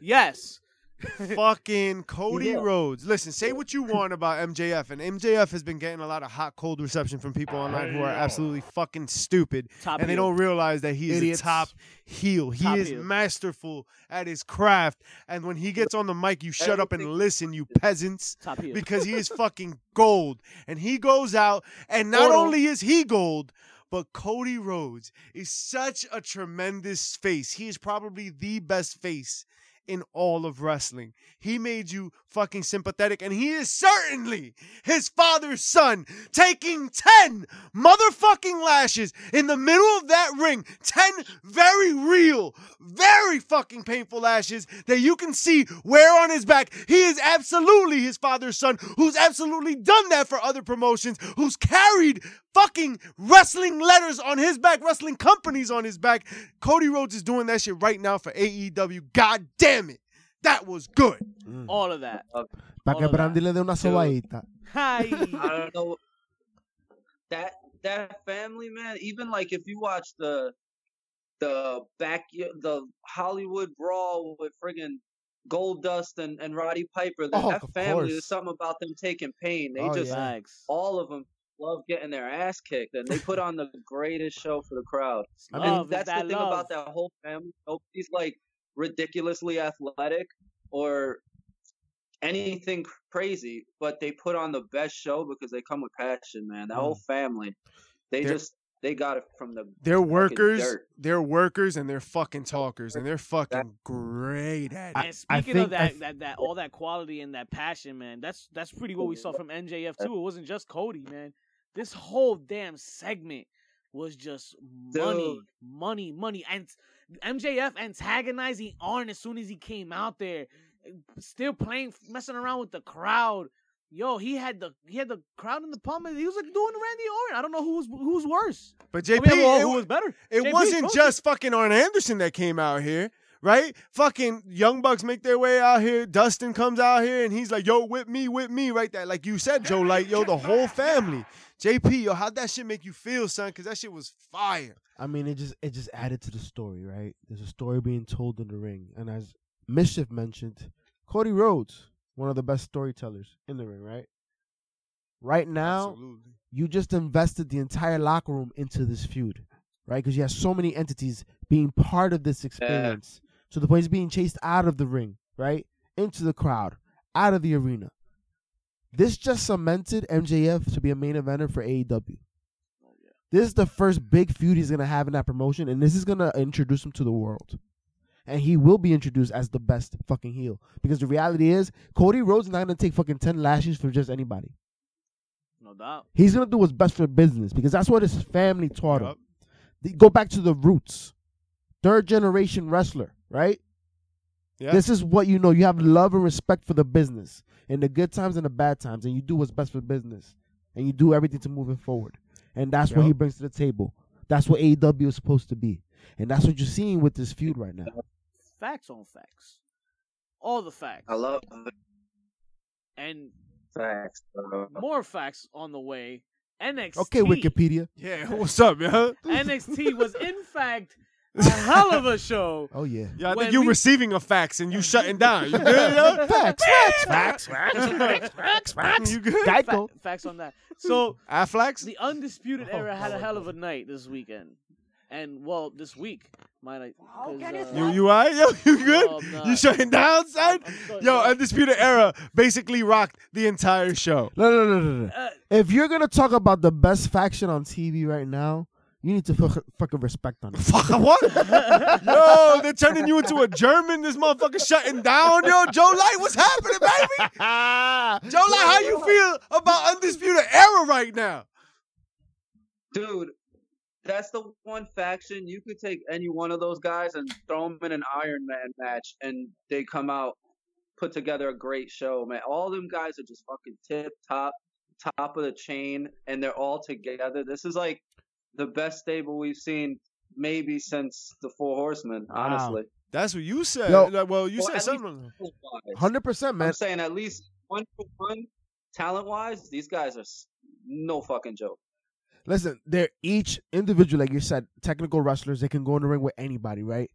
S1: yes.
S3: Fucking Cody
S4: Yeah.
S3: Rhodes. Listen, say what you want about MJF, and MJF has been getting a lot of hot, cold reception from people online who are absolutely fucking stupid,
S1: Top
S3: and they don't realize that he is
S2: Idiots.
S3: a top heel. He
S1: Top
S3: is
S1: heel.
S3: masterful at his craft, and when he gets on the mic, you shut up and listen, you peasants. Because he is fucking gold. And he goes out, and not
S1: Portal.
S3: only is he gold, but Cody Rhodes is such a tremendous face. He is probably the best face in all of wrestling. He made you fucking sympathetic, and he is certainly his father's son, taking 10 motherfucking lashes in the middle of that ring. 10 very real, very fucking painful lashes that you can see wear on his back. He is absolutely his father's son, who's absolutely done that for other promotions, who's carried fucking wrestling letters on his back, wrestling companies on his back. Cody Rhodes is doing that shit right now for AEW. God damn it. That was good. Mm.
S1: All of that.
S2: Pa
S1: All
S2: que
S1: of that.
S2: Brandi le dé una sobadita.
S1: Hi.
S4: I don't know. That that family man, even like if you watch the the back the Hollywood brawl with friggin' Gold Dust and, and Roddy Piper, that,
S2: Oh,
S4: that family,
S2: course.
S4: there's something about them taking pain. They
S2: Oh,
S4: just
S2: yeah.
S4: All of them love getting their ass kicked, and they put on the greatest show for the crowd.
S2: I
S1: Love
S2: mean,
S1: is
S4: and that's
S1: that
S4: the thing
S1: love.
S4: about that whole family. Nobody's like ridiculously athletic or anything crazy, but they put on the best show because they come with passion, man. That
S2: Mm.
S4: whole family, they
S3: They're-
S4: just they got it from the
S3: They're workers,
S4: dirt.
S3: they're workers, and they're fucking talkers, and they're fucking great at it.
S2: I-
S1: And speaking of
S2: think- I
S1: that,
S2: th-
S1: that, that, all that quality and that passion, man, that's that's pretty what we saw from MJF too. It wasn't just Cody, man. This whole damn segment was just money,
S4: Dude.
S1: money, money, and MJF antagonizing Arn as soon as he came out there, still playing, messing around with the crowd. Yo, he had the he had the crowd in the palm. He was like doing Randy Orton. I don't know who was who was worse.
S3: But
S1: I
S3: JP,
S1: mean, well,
S3: it,
S1: who was better?
S3: it
S1: JP,
S3: wasn't just fucking Arn Anderson that came out here, right? Fucking Young Bucks make their way out here. Dustin comes out here and he's like, yo, whip me, whip me, right there. Like you said, Joe, like, yo, the whole family. JP, yo, how'd that shit make you feel, son? Because that shit was fire.
S2: I mean, it just it just added to the story, right? There's a story being told in the ring, and as Mischief mentioned, Cody Rhodes, one of the best storytellers in the ring, right? Right now,
S3: Absolutely.
S2: you just invested the entire locker room into this feud, right? Because you have so many entities being part of this experience. So the point is being chased out of the ring, right? Into the crowd, out of the arena. This just cemented MJF to be a main eventer for AEW. Oh, this is the first big feud he's gonna have in that promotion, and this is gonna introduce him to the world. and he will be introduced as the best fucking heel. Because the reality is, Cody Rhodes is not gonna take fucking ten lashes from just anybody.
S1: No doubt.
S2: He's gonna do what's best for business because that's what his family taught him. They- Go back to the roots. Third generation wrestler, right?
S3: Yeah.
S2: This is what you know. You have love and respect for the business in the good times and the bad times, and you do what's best for business, and you do everything to move it forward. And that's what he brings to the table. That's what AEW is supposed to be, and that's what you're seeing with this feud right now.
S1: Facts on facts. All the facts.
S4: I love
S1: and
S4: facts.
S1: more facts on the way. NXT.
S2: Okay, Wikipedia.
S3: Yeah, what's up, yeah?
S1: NXT was in fact a hell of a show.
S2: Oh yeah.
S3: Yeah, I
S1: When
S3: think you
S1: we-
S3: receiving a fax and you shutting down. You good, yo?
S2: Facts, facts, facts, facts, facts, facts, facts.
S3: You good?
S1: Fa-
S2: Geico.
S1: facts on that. So
S3: Aflax?
S1: the undisputed
S2: Oh,
S1: era had a hell of a night this weekend, and well, this week, my night. 'cause, uh,
S3: You you alright? Yo, you good?
S1: No, I'm not.
S3: you shutting down, son?
S1: I'm sorry,
S3: Yo,
S1: no.
S3: Undisputed Era basically rocked the entire show.
S2: No, no, no, no, no.
S1: Uh,
S2: If you're gonna talk about the best faction on TV right now, you need to fuck, fucking respect on it.
S3: Fuck what? Yo, they're turning you into a German. This motherfucker shutting down. Yo, Joe Light, what's happening, baby? Joe Light, how you feel about Undisputed Era right now?
S4: Dude, that's the one faction you could take any one of those guys and throw them in an Iron Man match, and they come out put together a great show, man. All them guys are just fucking tip top, top of the chain, and they're all together. This is like the best stable we've seen maybe since the Four Horsemen,
S2: Wow.
S4: honestly.
S3: That's what you said.
S2: Yo.
S3: Like, well, you
S4: Well,
S3: said something.
S2: Hundred percent, man.
S4: I'm saying at least one for one, talent wise, these guys are no fucking joke.
S2: Listen, they're each individual, like you said, technical wrestlers. They can go in the ring with anybody, right?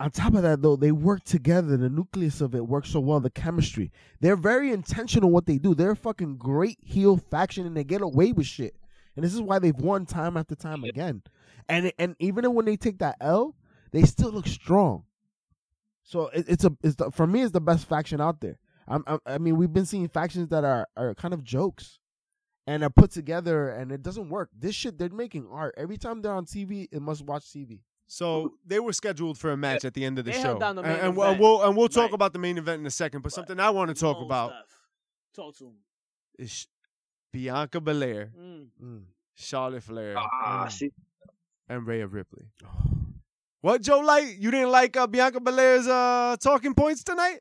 S2: On top of that, though, they work together. The nucleus of it works so well. The chemistry. They're very intentional what they do. They're a fucking great heel faction, and they get away with shit. And this is why they've won time after time again. And and even when they take that L, they still look strong. So it, it's a it's the, for me, it's the best faction out there. I'm, I'm, I mean, we've been seeing factions that are are kind of jokes and are put together and it doesn't work. This shit they're making art. Every time they're on TV, it must watch TV.
S3: So they were scheduled for a match at the end of the
S1: They
S3: show,
S1: down the main
S3: and, and we'll,
S1: event.
S3: we'll and we'll talk
S1: Right.
S3: about the main event in a second. But something I want to talk about
S1: stuff. Talk to him.
S3: is Bianca Belair,
S1: Mm.
S2: Mm.
S3: Charlotte Flair,
S4: Ah,
S3: and,
S4: she,
S3: and Rhea Ripley. What Joe Light? You didn't like uh, Bianca Belair's uh, talking points tonight?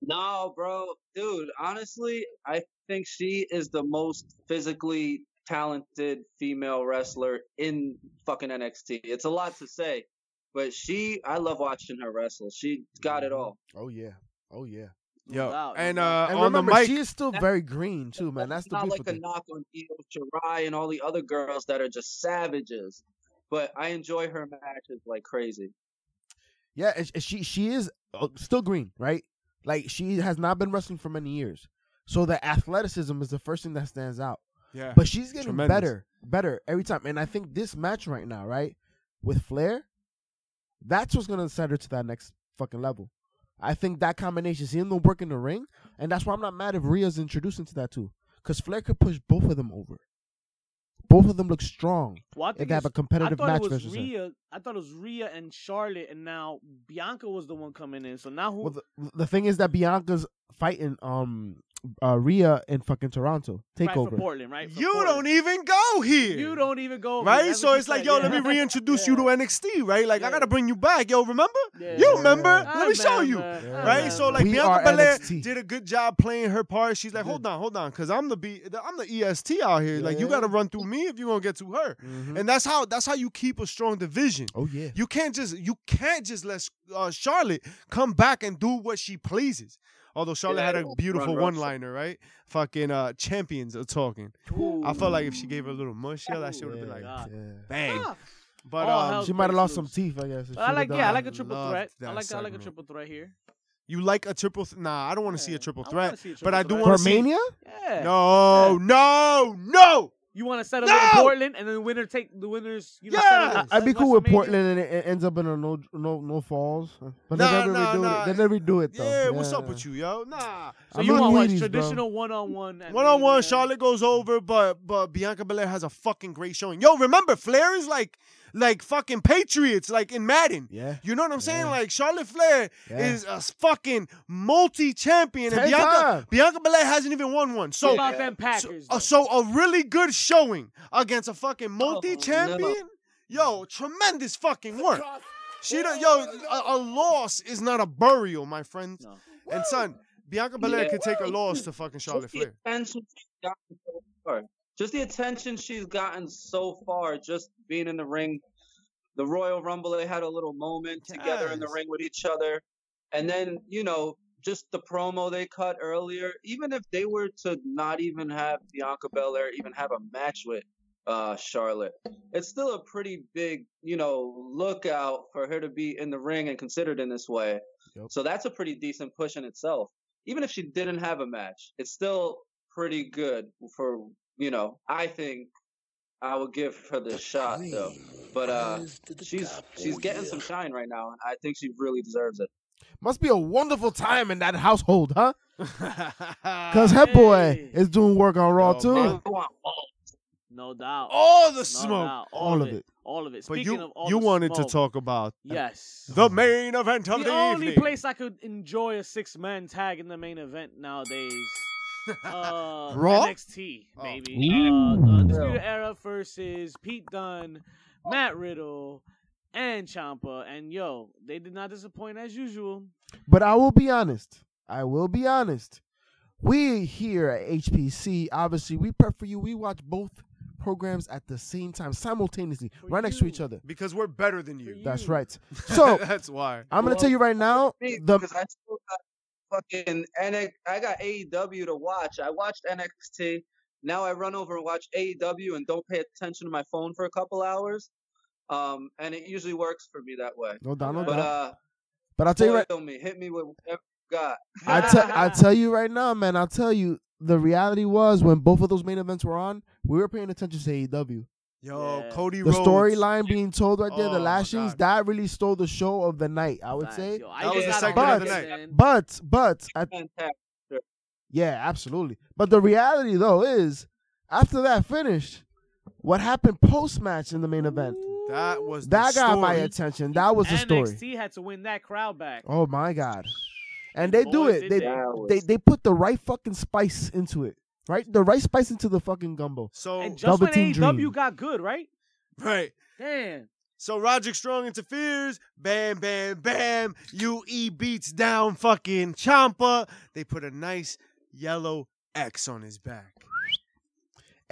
S4: No, bro, dude. Honestly, I think she is the most physically talented female wrestler in fucking NXT. It's a lot to say, but she, I love watching her wrestle. She got it all.
S2: Oh yeah. Oh yeah.
S1: No
S3: Yo,
S1: doubt,
S3: and uh,
S2: And
S3: on the mic,
S2: she is still very green too, man. That's
S4: It's
S2: the
S4: not
S2: beautiful
S4: like a knock on Io Shirai and all the other girls that are just savages, but I enjoy her matches like crazy.
S2: Yeah, and sh- she she is uh, still green, right? Like she has not been wrestling for many years, so the athleticism is the first thing that stands out.
S3: yeah,
S2: But she's getting
S3: Tremendous.
S2: better, better every time. And I think this match right now, right, with Flair, that's what's gonna set her to that next fucking level. I think that combination, seeing them work in the ring, and that's why I'm not mad if Rhea's introduced into that too, because Flair could push both of them over. Both of them look strong
S1: Well, I
S2: if they have a competitive
S1: I thought
S2: match
S1: it was
S2: versus her.
S1: Rhea. I thought it was Rhea and Charlotte, and now Bianca was the one coming in. So now who?
S2: Well, the, the thing is that Bianca's fighting um uh Rhea in fucking Toronto
S1: right, for. Portland, right? For
S3: you
S1: Portland.
S3: don't even go here.
S1: You don't even go
S3: Right.
S1: That's
S3: so it's like,
S1: said,
S3: yo,
S1: yeah.
S3: let me reintroduce you to NXT, right? Like, I gotta bring you back, yo. Remember?
S1: Yeah.
S3: You remember?
S2: Yeah.
S3: Let me show you.
S2: Yeah.
S1: I
S3: Right, so like
S2: We
S3: Bianca Belair
S2: NXT.
S3: did a good job playing her part. She's like, hold on, hold on, because I'm the B, I'm the EST out here. Like, you gotta run through me if you gonna get to her,
S2: Mhm.
S3: and that's how that's how you keep a strong division.
S2: Oh yeah.
S3: You can't just you can't just let uh, Charlotte come back and do what she pleases. Although Charlotte
S4: Yeah,
S3: had a beautiful one liner, right? Fucking uh, champions are talking. I felt like if she gave her a little mush, yeah, that shit would have been like
S2: yeah.
S3: bang.
S1: Ah,
S3: But
S1: All
S3: um,
S2: She might have lost some teeth, I guess.
S1: I like, yeah, I like a triple threat. I
S3: that
S1: like, I like a triple threat here.
S3: you like a triple? Th- nah, I don't want to see a triple threat.
S1: wanna see a
S3: but I do want
S2: for
S3: to see.
S2: Mania.
S1: Yeah.
S3: No, no, no.
S1: You want to settle
S3: No!
S1: in Portland, and then the winner take the winners. You know,
S3: Yes!
S1: set
S2: I-
S1: up
S2: I'd be cool with Portland, and it, it ends up in a no no no falls. But
S3: Nah,
S2: they never
S3: nah,
S2: redo
S3: nah.
S2: it. They never do it though.
S3: Yeah, what's up with you, yo? Nah.
S1: So
S2: I'm
S1: you want what,
S2: Wheaties,
S1: traditional one on one?
S3: One on one, Charlotte goes over, but but Bianca Belair has a fucking great showing. Yo, remember Flair is like like fucking Patriots, like in Madden.
S2: Yeah.
S3: You know what I'm saying?
S2: Yeah.
S3: Like Charlotte Flair
S2: Yeah.
S3: is a fucking multi-champion, and Bianca
S2: time.
S3: Bianca Belair hasn't even won one.
S1: What
S3: So,
S1: about
S4: Yeah.
S1: them
S3: so,
S1: Packers?
S3: uh, so a really good showing against a fucking multi-champion. Yo, tremendous fucking work. She don't, yo, a, a loss is not a burial, my friend.
S1: No.
S3: And son, Bianca Belair
S4: Yeah.
S3: could take a loss to fucking Charlotte Flair.
S4: Attention she's gotten so far. Just the attention she's gotten so far, just being in the ring. The Royal Rumble, they had a little moment together in the ring with each other. And then, you know, just the promo they cut earlier, even if they were to not even have Bianca Belair even have a match with uh, Charlotte, it's still a pretty big, you know, lookout for her to be in the ring and considered in this way.
S2: Yep.
S4: So that's a pretty decent push in itself. Even if she didn't have a match, it's still pretty good for, you know, I think I would give her the shot though. But uh she's she's getting some shine right now and I think she really deserves it.
S2: Must be a wonderful time in that household, huh? Because
S3: Because
S2: her boy is doing work on Raw
S3: Yo,
S2: too.
S3: man.
S4: I want all-
S1: No doubt.
S3: all the
S1: No
S3: smoke.
S1: doubt.
S2: All of it.
S1: All of it.
S3: But you
S1: of all
S3: you
S1: the
S3: wanted to talk about
S1: Yes.
S3: the main event of
S1: the
S3: the,
S1: only
S3: evening.
S1: place I could enjoy a six man tag in the main event nowadays. Uh,
S3: Raw?
S1: NXT,
S3: Oh.
S1: baby. Uh, the Undisputed Era versus Pete Dunne, Matt Riddle, and Ciampa. And yo, they did not disappoint as usual.
S2: But I will be honest. I will be honest. We here at HPC, obviously, we prep for you. We watch both programs at the same time, simultaneously,
S1: For
S2: right next to each other.
S3: because we're better than you.
S1: For
S2: That's right. So
S3: that's why.
S2: I'm gonna tell you right now.
S4: me,
S2: The
S4: because I got fucking NX, I got AEW to watch. I watched NXT. Now I run over and watch AEW and don't pay attention to my phone for a couple hours. Um, and it usually works for me that way.
S2: no doubt, no
S4: But
S2: doubt.
S4: uh,
S2: But I'll tell you right.
S4: me, hit me with whatever you got.
S2: I tell I tell you right now, man. I'll tell you. The reality was when both of those main events were on, we were paying attention to AEW.
S3: Yo,
S1: Yeah.
S3: Cody
S2: The storyline being told right there,
S3: Oh,
S2: the lashings, that really stole the show of the night. I would
S1: Facts,
S2: say.
S1: yo.
S3: That was
S4: the
S1: just
S4: segment
S1: gotta
S2: of the
S3: night.
S2: But but at Yeah, absolutely. But the reality though is, after that finished, what happened post match in the main event?
S3: That was the
S2: That got my attention. That was the story.
S1: NXT had to win that crowd back.
S2: Oh my god! And they do it.
S1: they
S2: They
S4: was-
S2: they they put the right fucking spice into it. Right, the right spice into the fucking gumbo.
S3: So
S1: and just
S2: Double
S1: when
S2: Team
S1: AEW
S2: Dream.
S1: got good, right?
S3: right.
S1: Damn.
S3: So Roderick Strong interferes. Bam, bam, bam. UE beats down fucking Ciampa. They put a nice yellow X on his back.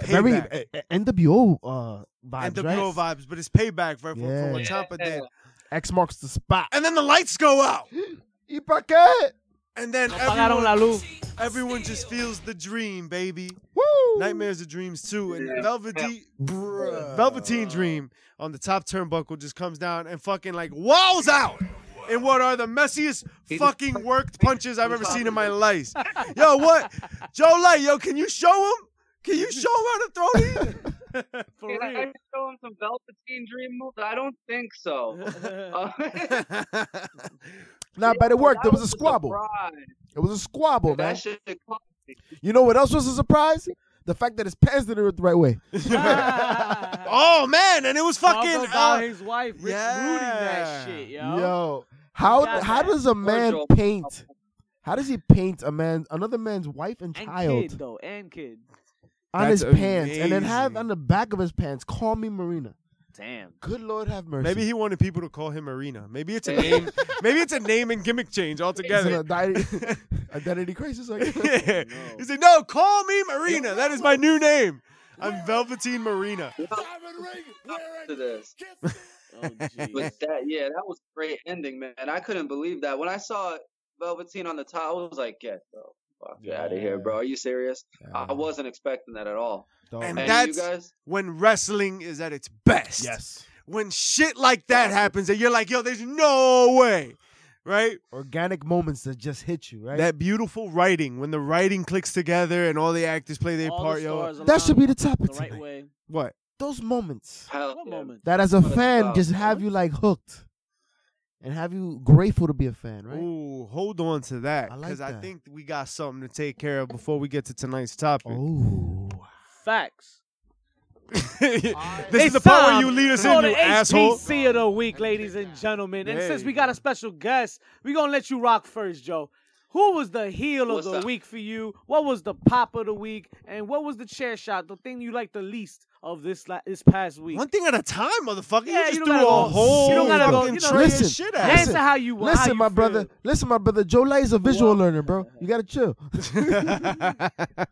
S2: Very
S3: Payback.
S2: uh, uh, NWO uh, vibes,
S3: NWO
S2: right?
S3: vibes, but it's payback for, for, for what Ciampa did.
S2: X marks the spot.
S3: And then the lights go out.
S2: ¿Y pa' qué?
S3: And then everyone,
S1: luz.
S3: Everyone just feels the dream, baby.
S2: Woo!
S3: Nightmares of dreams too. And
S4: Yeah.
S3: Velveteen, Velveteen Dream on the top turnbuckle just comes down and fucking like walls out in what are the messiest fucking worked punches I've ever seen in my life. Yo, what? Joe Light, yo, can you show him? Can you show him how to throw these?
S1: For
S4: Can
S1: real.
S4: I show him some Velveteen Dream moves? I don't think so. Uh,
S2: Nah, but it worked.
S4: that
S2: It was a squabble.
S4: surprise.
S2: It was a squabble, man.
S4: Shit.
S2: You know what else was a surprise? The fact that his pants didn't look the right way.
S3: oh man, and it was
S1: Talk
S3: fucking.
S1: about
S3: uh,
S1: his wife Rick
S3: yeah.
S1: rooting that shit, yo.
S2: Yo, how
S1: got
S2: how
S1: that.
S2: does a man
S4: Joel.
S2: paint? How does he paint a man, another man's wife and
S1: And
S2: child
S1: kid though, and kid.
S2: on
S3: That's
S2: his pants, and then have on the back of his pants, "Call me Marina."
S1: Damn.
S2: Good Lord, have mercy.
S3: Maybe he wanted people to call him Marina. Maybe it's a name. maybe it's a name and gimmick change
S2: It's an
S3: altogether.
S2: identity, identity crisis. I guess.
S3: yeah.
S1: No.
S3: He said, "No, call me Marina. That is my new name. I'm Velveteen Marina."
S4: To this.
S1: Oh jeez.
S4: But that, yeah, that was a great ending, man. I couldn't believe that. When I saw Velveteen on the top, I was like, get the fuck out of here, bro. Are you serious? I wasn't expecting that at all.
S2: Dog.
S3: And
S4: And
S3: that's
S4: you guys?
S3: when wrestling is at its best.
S2: yes,
S3: When shit like that happens, and you're like, "Yo, there's no way." Right?
S2: organic moments that just hit you, right?
S3: That beautiful writing, when the writing clicks together and all the actors play their
S1: All
S3: part,
S1: the
S3: yo.
S2: that should be the topic
S1: the right
S2: tonight.
S1: way.
S3: What?
S2: Those moments
S4: Hell
S1: What
S4: yeah.
S1: moment?
S2: that, as a
S4: What
S2: fan, just have you like hooked, and have you grateful to be a fan, right?
S3: Ooh, hold on to that
S2: I like
S3: because I think we got something to take care of before we get to tonight's topic.
S2: Oh,
S1: Facts.
S3: this
S1: It's
S3: is the part where you lead us
S1: for
S3: in,
S1: the
S3: you asshole.
S1: HPC of the week, ladies and gentlemen. And since we got a special guest, we're gonna let you rock first, Joe. Who was the heel of
S4: What's
S1: the
S4: up?
S1: week for you? What was the pop of the week? And what was the chair shot, the thing you liked the least of this la- this past week?
S3: One thing at a time, motherfucker.
S1: Yeah,
S3: you just
S1: you don't
S3: threw
S1: gotta
S3: a
S1: go-
S3: whole
S1: you don't gotta go- you know-
S3: tray of
S2: Listen,
S3: shit
S2: listen.
S3: at
S1: Answer how you want.
S2: Listen, my brother. Listen, my brother. Joe Light is a visual learner, bro. You gotta chill.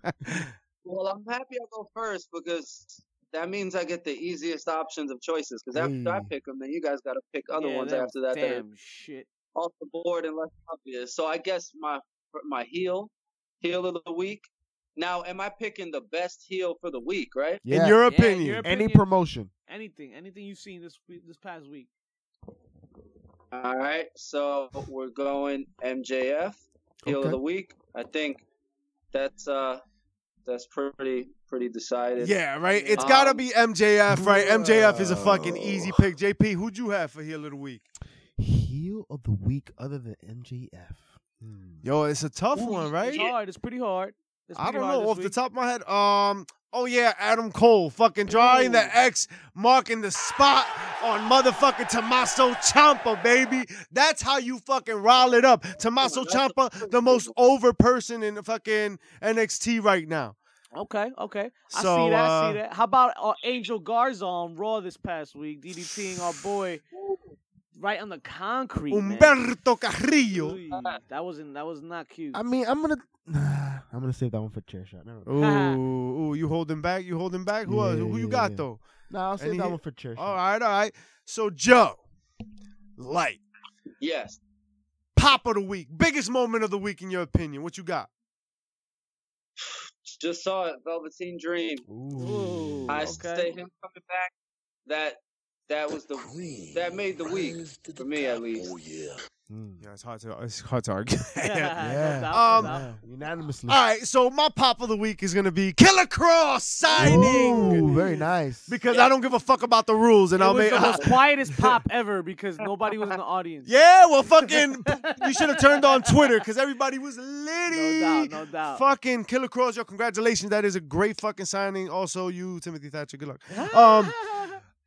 S4: Well, I'm happy I go first because that means I get the easiest options of choices. Because after I
S2: mm.
S4: pick them, then you guys got to pick other
S1: Yeah,
S4: ones
S1: that-
S4: after that that
S1: Damn shit.
S4: off the board and less obvious. So I guess my my heel, heel of the week. Now, am I picking the best heel for the week? Right?
S2: Yeah.
S3: In your
S1: Yeah,
S3: opinion.
S1: your
S2: Any promotion.
S1: Anything, anything you've seen this week, this past week.
S4: All right. So we're going MJF heel
S2: Okay.
S4: of the week. I think that's uh that's pretty pretty decided.
S3: Yeah, right. It's gotta
S4: Um,
S3: be MJF, right? MJF is a fucking easy pick. JP, who'd you have for heel of the week?
S2: Heel of the week other than MJF.
S3: Yo, it's a tough
S4: Ooh,
S3: one,
S1: It's
S3: right?
S1: hard. It's pretty hard. It's
S3: I don't know
S1: this
S3: off the top of my head. Um, oh yeah, Adam Cole, fucking drawing the X, marking the spot on motherfucking Tommaso Ciampa, baby. That's how you fucking rile it up. Tommaso
S4: That's
S3: Ciampa, the most over person in the fucking NXT right now.
S1: Okay, okay. I
S3: So,
S1: see that. I
S3: uh,
S1: see that. How about uh, Angel Garza on Raw this past week, DDTing our boy right on the concrete. man.
S3: Humberto Carrillo.
S1: Ooh, that wasn't. That was not cute.
S2: I mean, I'm gonna. Nah, I'm gonna save that one for chair shot. Never.
S3: Ooh, ooh, you holding back? You holding back? Who
S2: Yeah,
S3: else? Who you
S2: yeah,
S3: got
S2: yeah.
S3: though?
S2: Nah, I'll save
S3: Any
S2: that
S3: hit?
S2: one for chair shot.
S3: All right, all right. So Joe, light
S4: Yes.
S3: pop of the week, biggest moment of the week in your opinion. What you got?
S4: Just saw it. Velveteen Dream.
S1: Ooh,
S4: I
S1: okay.
S4: say him coming back. That that was the queen. that made the week for me at least.
S2: Mm.
S3: Yeah, it's hard to it's hard to argue.
S2: Yeah.
S1: No doubt,
S3: Um.
S2: Yeah, unanimously.
S3: All right, so my pop of the week is gonna be Killer Kross signing
S2: Ooh, very nice.
S3: because I don't give a fuck about the rules, and
S1: It
S3: I'll
S1: was
S3: make.
S1: the most quietest pop ever because nobody was in the audience.
S3: yeah, well, fucking, you should have turned on Twitter because everybody was litty.
S1: no doubt, no doubt.
S3: Fucking Killer Kross, yo, congratulations. That is a great fucking signing. Also, you, Timothy Thatcher, good luck. Um,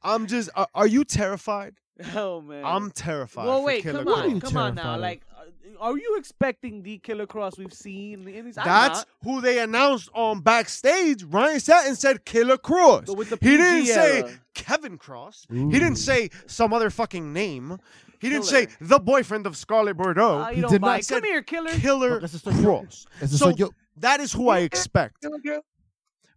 S3: I'm just, are, are you terrified?
S1: oh man.
S3: I'm terrified.
S1: well,
S3: for
S1: wait,
S3: Killer
S1: come
S2: What
S1: on,
S2: you
S3: Cross.
S1: come on now. Like, uh, are you expecting the Killer Kross we've seen in these?
S3: That's
S1: not.
S3: who they announced on backstage. Ryan Satin said Killer Kross.
S1: But with the
S3: he didn't
S1: PG
S3: say. Kevin Cross.
S2: Ooh.
S3: He didn't say some other fucking name. He didn't say the boyfriend of Scarlett Bordeaux.
S1: Ah,
S2: he
S1: you don't
S2: did not
S3: say-
S1: Come here, Killer.
S3: Killer
S2: Ese.
S3: Cross.
S2: Ese
S3: So that is who I expect.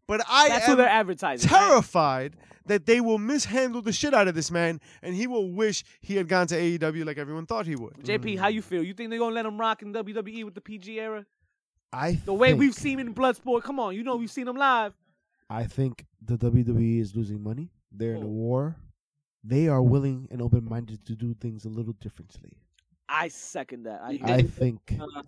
S3: But I
S1: That's who
S3: am
S1: they're advertising. right?
S3: terrified that they will mishandle the shit out of this man, and he will wish he had gone to AEW like everyone thought he would.
S1: JP, how you feel? You think they're gonna let him rock in WWE with the PG era?
S2: I
S1: The way
S2: think,
S1: we've seen him in Bloodsport. Come on, you know we've seen him live.
S2: I think the WWE is losing money. They're in a war. They are willing and open minded to do things a little differently.
S1: I second that. I,
S2: I think.
S4: Uh,
S1: but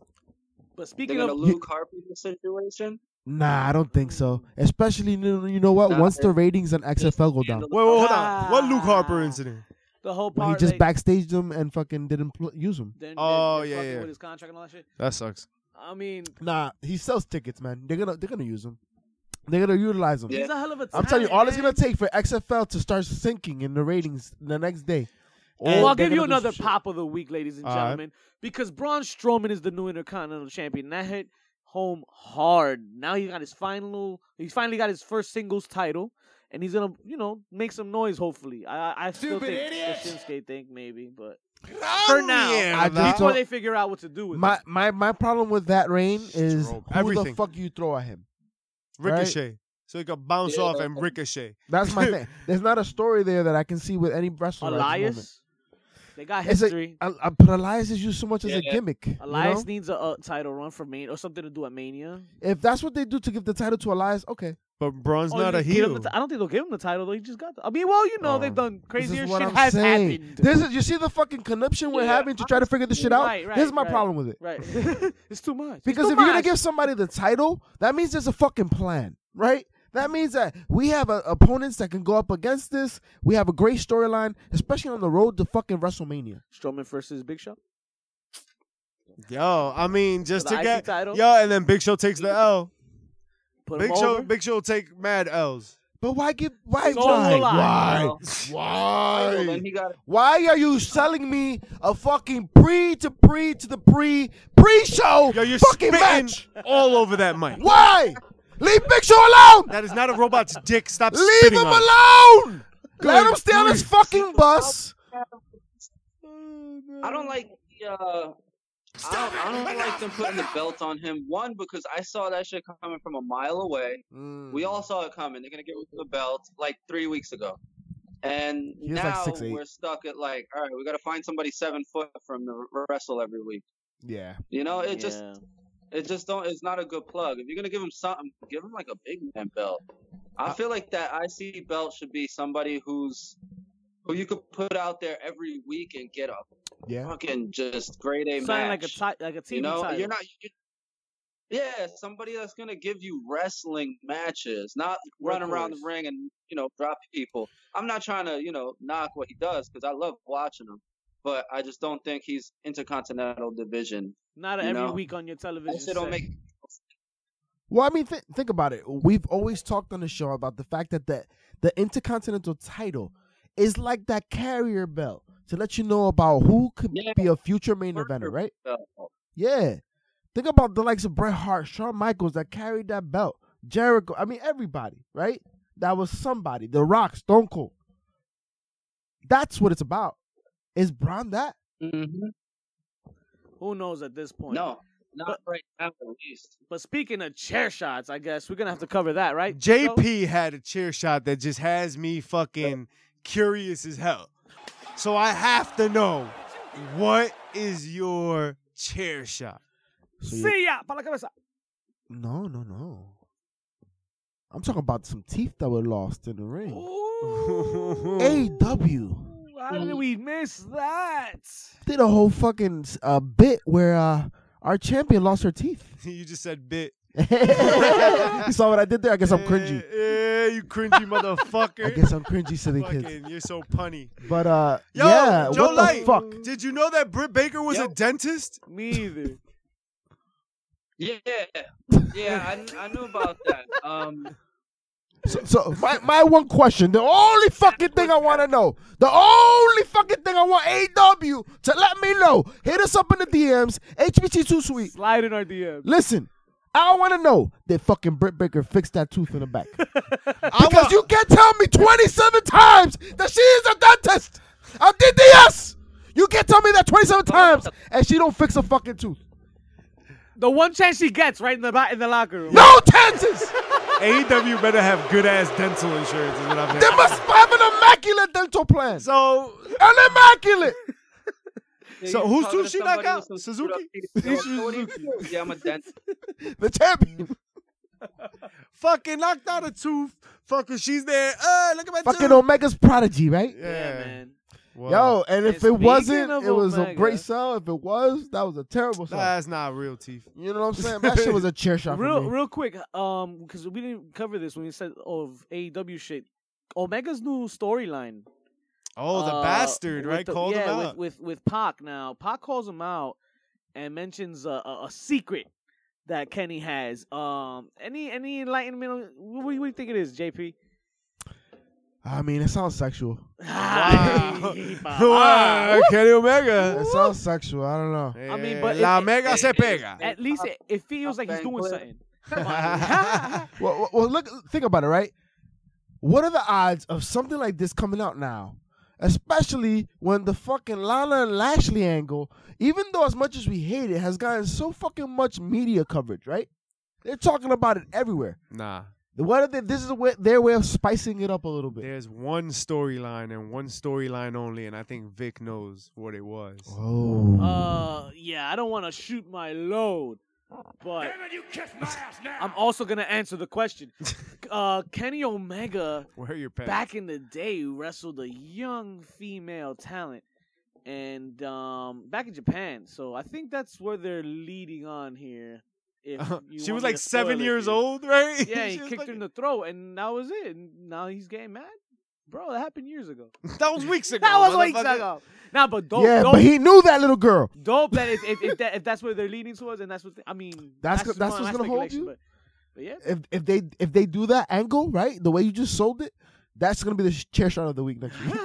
S4: they're
S1: speaking
S4: gonna
S1: of,
S4: Luke Harper the situation.
S2: Nah, I don't think so. Especially, you know, what?
S4: Nah,
S2: Once the ratings on XFL go down,
S3: Wait, wait, hold on. What Luke Harper incident?
S1: the whole
S2: when he just
S1: like,
S2: backstaged them and fucking didn't pl- use them.
S1: then,
S3: Oh,
S1: then, then
S3: yeah, yeah.
S1: With his contract and all that shit.
S3: That sucks.
S1: I mean,
S2: Nah, he sells tickets, man. They're gonna they're gonna use them. They're gonna utilize them.
S4: Yeah.
S1: he's a hell of a.
S2: I'm telling you,
S1: talent,
S2: all it's gonna take for XFL to start sinking in the ratings the next day.
S1: Well, I'll give you another
S2: some shit.
S1: pop of the week, ladies and
S3: All right.
S1: gentlemen, because Braun Strowman is the new Intercontinental Champion. That hit home hard. Now he got his final. He's finally got his first singles title, and he's gonna, you know, make some noise. Hopefully, I, I still think the Shinsuke thing maybe, but for now,
S2: I just
S1: before
S2: don't-
S1: they figure out what to do with
S2: My
S1: it.
S2: my my problem with that reign is
S3: Jerome,
S2: who
S3: everything.
S2: the fuck you throw at him.
S3: Ricochet. So he could bounce
S4: Yeah.
S3: off and ricochet.
S2: That's my thing. There's not a story there that I can see with any wrestler. at this.
S1: Elias. They got
S2: It's a-
S1: history.
S2: I, I, but Elias is used so much as a
S4: Yeah.
S2: gimmick. you
S1: Elias
S2: know?
S1: needs a, a title run for Mania or something to do at Mania.
S2: If that's what they do to give the title to Elias, okay.
S3: But Braun's
S1: Oh,
S3: not a
S1: just
S3: heel.
S1: ti- I don't think they'll give him the title though. He just got. The, I mean, well, you know,
S3: Oh.
S1: they've done crazier
S2: what
S1: shit
S2: I'm
S1: has
S2: saying.
S1: happened.
S2: This is you see the fucking conniption we're
S4: Yeah.
S2: having to try to figure this shit out.
S1: Right, right,
S2: this is my
S1: right.
S2: problem with it.
S1: right, it's too much.
S2: Because
S1: too
S2: if you're gonna give somebody the title, that means there's a fucking plan, right? That means that we have uh, opponents that can go up against this. We have a great storyline, especially on the road to fucking WrestleMania.
S1: Strowman versus Big Show,
S3: Yo, I mean, just
S1: For the
S3: to
S1: IC
S3: get
S1: title?
S3: yo, and then Big Show takes the L.
S1: put
S3: Big Show,
S1: over.
S3: Big Show take mad L's.
S2: But why give why
S1: So
S2: why
S1: will
S2: why why
S4: well, then he
S2: why are you selling me a fucking pre to pre to the pre pre show
S3: Yo, you're
S2: fucking
S3: spitting
S2: match?
S3: all over that mic.
S2: Why? Leave Big Show alone.
S3: That is not a robot's dick. Stop
S2: Leave him
S3: on it.
S2: alone. Let him stay on his fucking bus.
S4: I don't like the, uh, I don't, I don't like them putting the belt on him. One because I saw that shit coming from a mile away.
S2: Mm.
S4: We all saw it coming. They're gonna get rid of the belt like three weeks ago, and
S2: He was like
S4: now we're stuck at like, all right, we gotta find somebody seven foot from the wrestle every week.
S2: Yeah.
S4: You know, it just
S1: Yeah.
S4: It just don't. It's not a good plug. If you're gonna give him something, give him like a big man belt. I
S2: I-
S4: feel like that IC belt should be somebody who's who you could put out there every week and get a
S2: Yeah.
S4: fucking just grade A
S1: Something like
S4: match.
S1: a ti- like a TV
S4: you know,
S1: title.
S4: you're not. You, yeah, somebody that's gonna give you wrestling matches, not run around the ring and you know drop people. I'm not trying to you know knock what he does because I love watching him, but I just don't think he's intercontinental division.
S1: not every
S4: know,
S1: week on your television.
S4: That don't make
S2: Well, I mean, th- think about it. We've always talked on the show about the fact that the, the Intercontinental title is like that carrier belt to let you know about who could
S4: Yeah.
S2: be a future main
S4: Worker
S2: eventer, right?
S4: belt.
S2: Yeah. Think about the likes of Bret Hart, Shawn Michaels that carried that belt, Jericho. I mean, everybody, right? That was somebody. The Rock, Stone Cold. That's what it's about. Is Braun that?
S4: Mm-hmm.
S1: Who knows at this point?
S4: No, not
S1: But-
S4: right now at least.
S1: But speaking of chair shots, I guess we're gonna have to cover that, right?
S3: JP had a chair shot that just has me fucking curious as hell. So I have to know what is your chair shot?
S2: So
S1: See ya, pa la cabeza.
S2: no, no, no. I'm talking about some teeth that were lost in the ring. AW
S1: How did we miss that?
S2: did a whole fucking uh, bit where uh, our champion lost her teeth.
S3: you just said bit.
S2: you saw what I did there? I guess I'm cringy.
S3: Yeah, yeah, you cringy motherfucker.
S2: I guess I'm cringy to the kids.
S3: Fucking, you're so punny.
S2: But uh,
S3: Yo,
S2: yeah,
S3: Joe
S2: what the fuck?
S3: Did you know that Britt Baker was
S4: Yo.
S3: a dentist?
S1: Me either.
S4: Yeah, yeah, I, I knew about that. Um,
S2: So, so my, my one question, the only fucking thing I want to know, the only fucking thing I want AW to let me know, hit us up in the DMs, HBT Too Sweet.
S1: Slide in our DM.
S2: Listen, I want to know did fucking Britt Baker fix that tooth in the back? Because you can't tell me 27 times that she is a dentist. I'm DDS. You can't tell me that 27 times and she don't fix a fucking tooth.
S1: The one chance she gets right in the back in the locker room.
S2: No chances.
S3: AEW better have good ass dental insurance. Is what I'm
S2: They
S3: saying.
S2: must have an immaculate dental plan.
S3: So
S2: An immaculate.
S4: yeah,
S3: So
S4: you're
S3: who's
S4: talking
S3: too
S4: to
S3: she knock
S4: somebody
S3: out?
S4: with
S3: Suzuki?
S4: screwed up teeth. Yo, so what do you do? Yeah, I'm a dentist.
S2: The champion.
S3: fucking knocked out a tooth. Fucking, she's there. Uh, look at my
S2: fucking
S3: tooth.
S2: Omega's prodigy, right?
S1: Yeah, man.
S3: Well,
S2: Yo, and if
S1: And
S2: it wasn't,
S1: of
S2: it was a great sell. If it was, that was a terrible sell.
S3: that's not real teeth.
S2: you know what I'm saying? That shit was a chair shot
S1: Real,
S2: for me.
S1: real quick, um, because we didn't cover this when we said of AEW shit. Omega's new storyline.
S3: Oh, the
S1: uh,
S3: bastard,
S1: with
S3: right?
S1: the-
S3: Called
S1: yeah,
S3: him
S1: with,
S3: out.
S1: with with Pac now. Pac calls him out and mentions a, a, a secret that Kenny has. Um, any any enlightenment? What, do you- what do you think it is, JP?
S2: I mean, it sounds sexual.
S3: Wow.
S1: Wow.
S3: Wow, Kenny Omega.
S2: It sounds sexual. I don't know.
S1: I mean, but
S3: La
S1: it-
S3: Omega
S4: it-
S3: se
S4: it-
S3: pega.
S1: At least it, it feels like he's doing
S4: Banquet.
S1: something.
S2: Well, well, well, look, think about it, right? What are the odds of something like this coming out now? Especially when the fucking Lana and Lashley angle, even though as much as we hate it, has gotten so fucking much media coverage, right? They're talking about it everywhere.
S3: Nah.
S2: What are they, this is a way, their way of spicing it up a little bit.
S3: There's one storyline and one storyline only, and I think Vic knows what it was.
S2: Oh.
S1: Uh, yeah, I don't want to shoot my load, but I'm also gonna answer the question. uh, Kenny Omega
S3: Where are your pants?
S1: back in the day wrestled a young female talent, and um, back in Japan. So I think that's where they're leading on here. If you
S3: she was like seven years
S1: you.
S3: old, right?
S1: Yeah, he kicked
S3: like-
S1: her in the throat, and that was it. And now he's getting mad, bro. That happened years ago.
S3: That was weeks ago.
S1: that was weeks ago. Now, but dope,
S2: yeah,
S1: dope,
S2: but he knew that little girl.
S1: dope that if if, if, that, if that's where they're leaning towards, and that's what they, I mean.
S2: That's
S1: that's,
S2: go- that's what's gonna hold you?
S1: But yeah.
S2: if if they if they do that angle right, the way you just sold it, that's gonna be the chair shot of the week next week.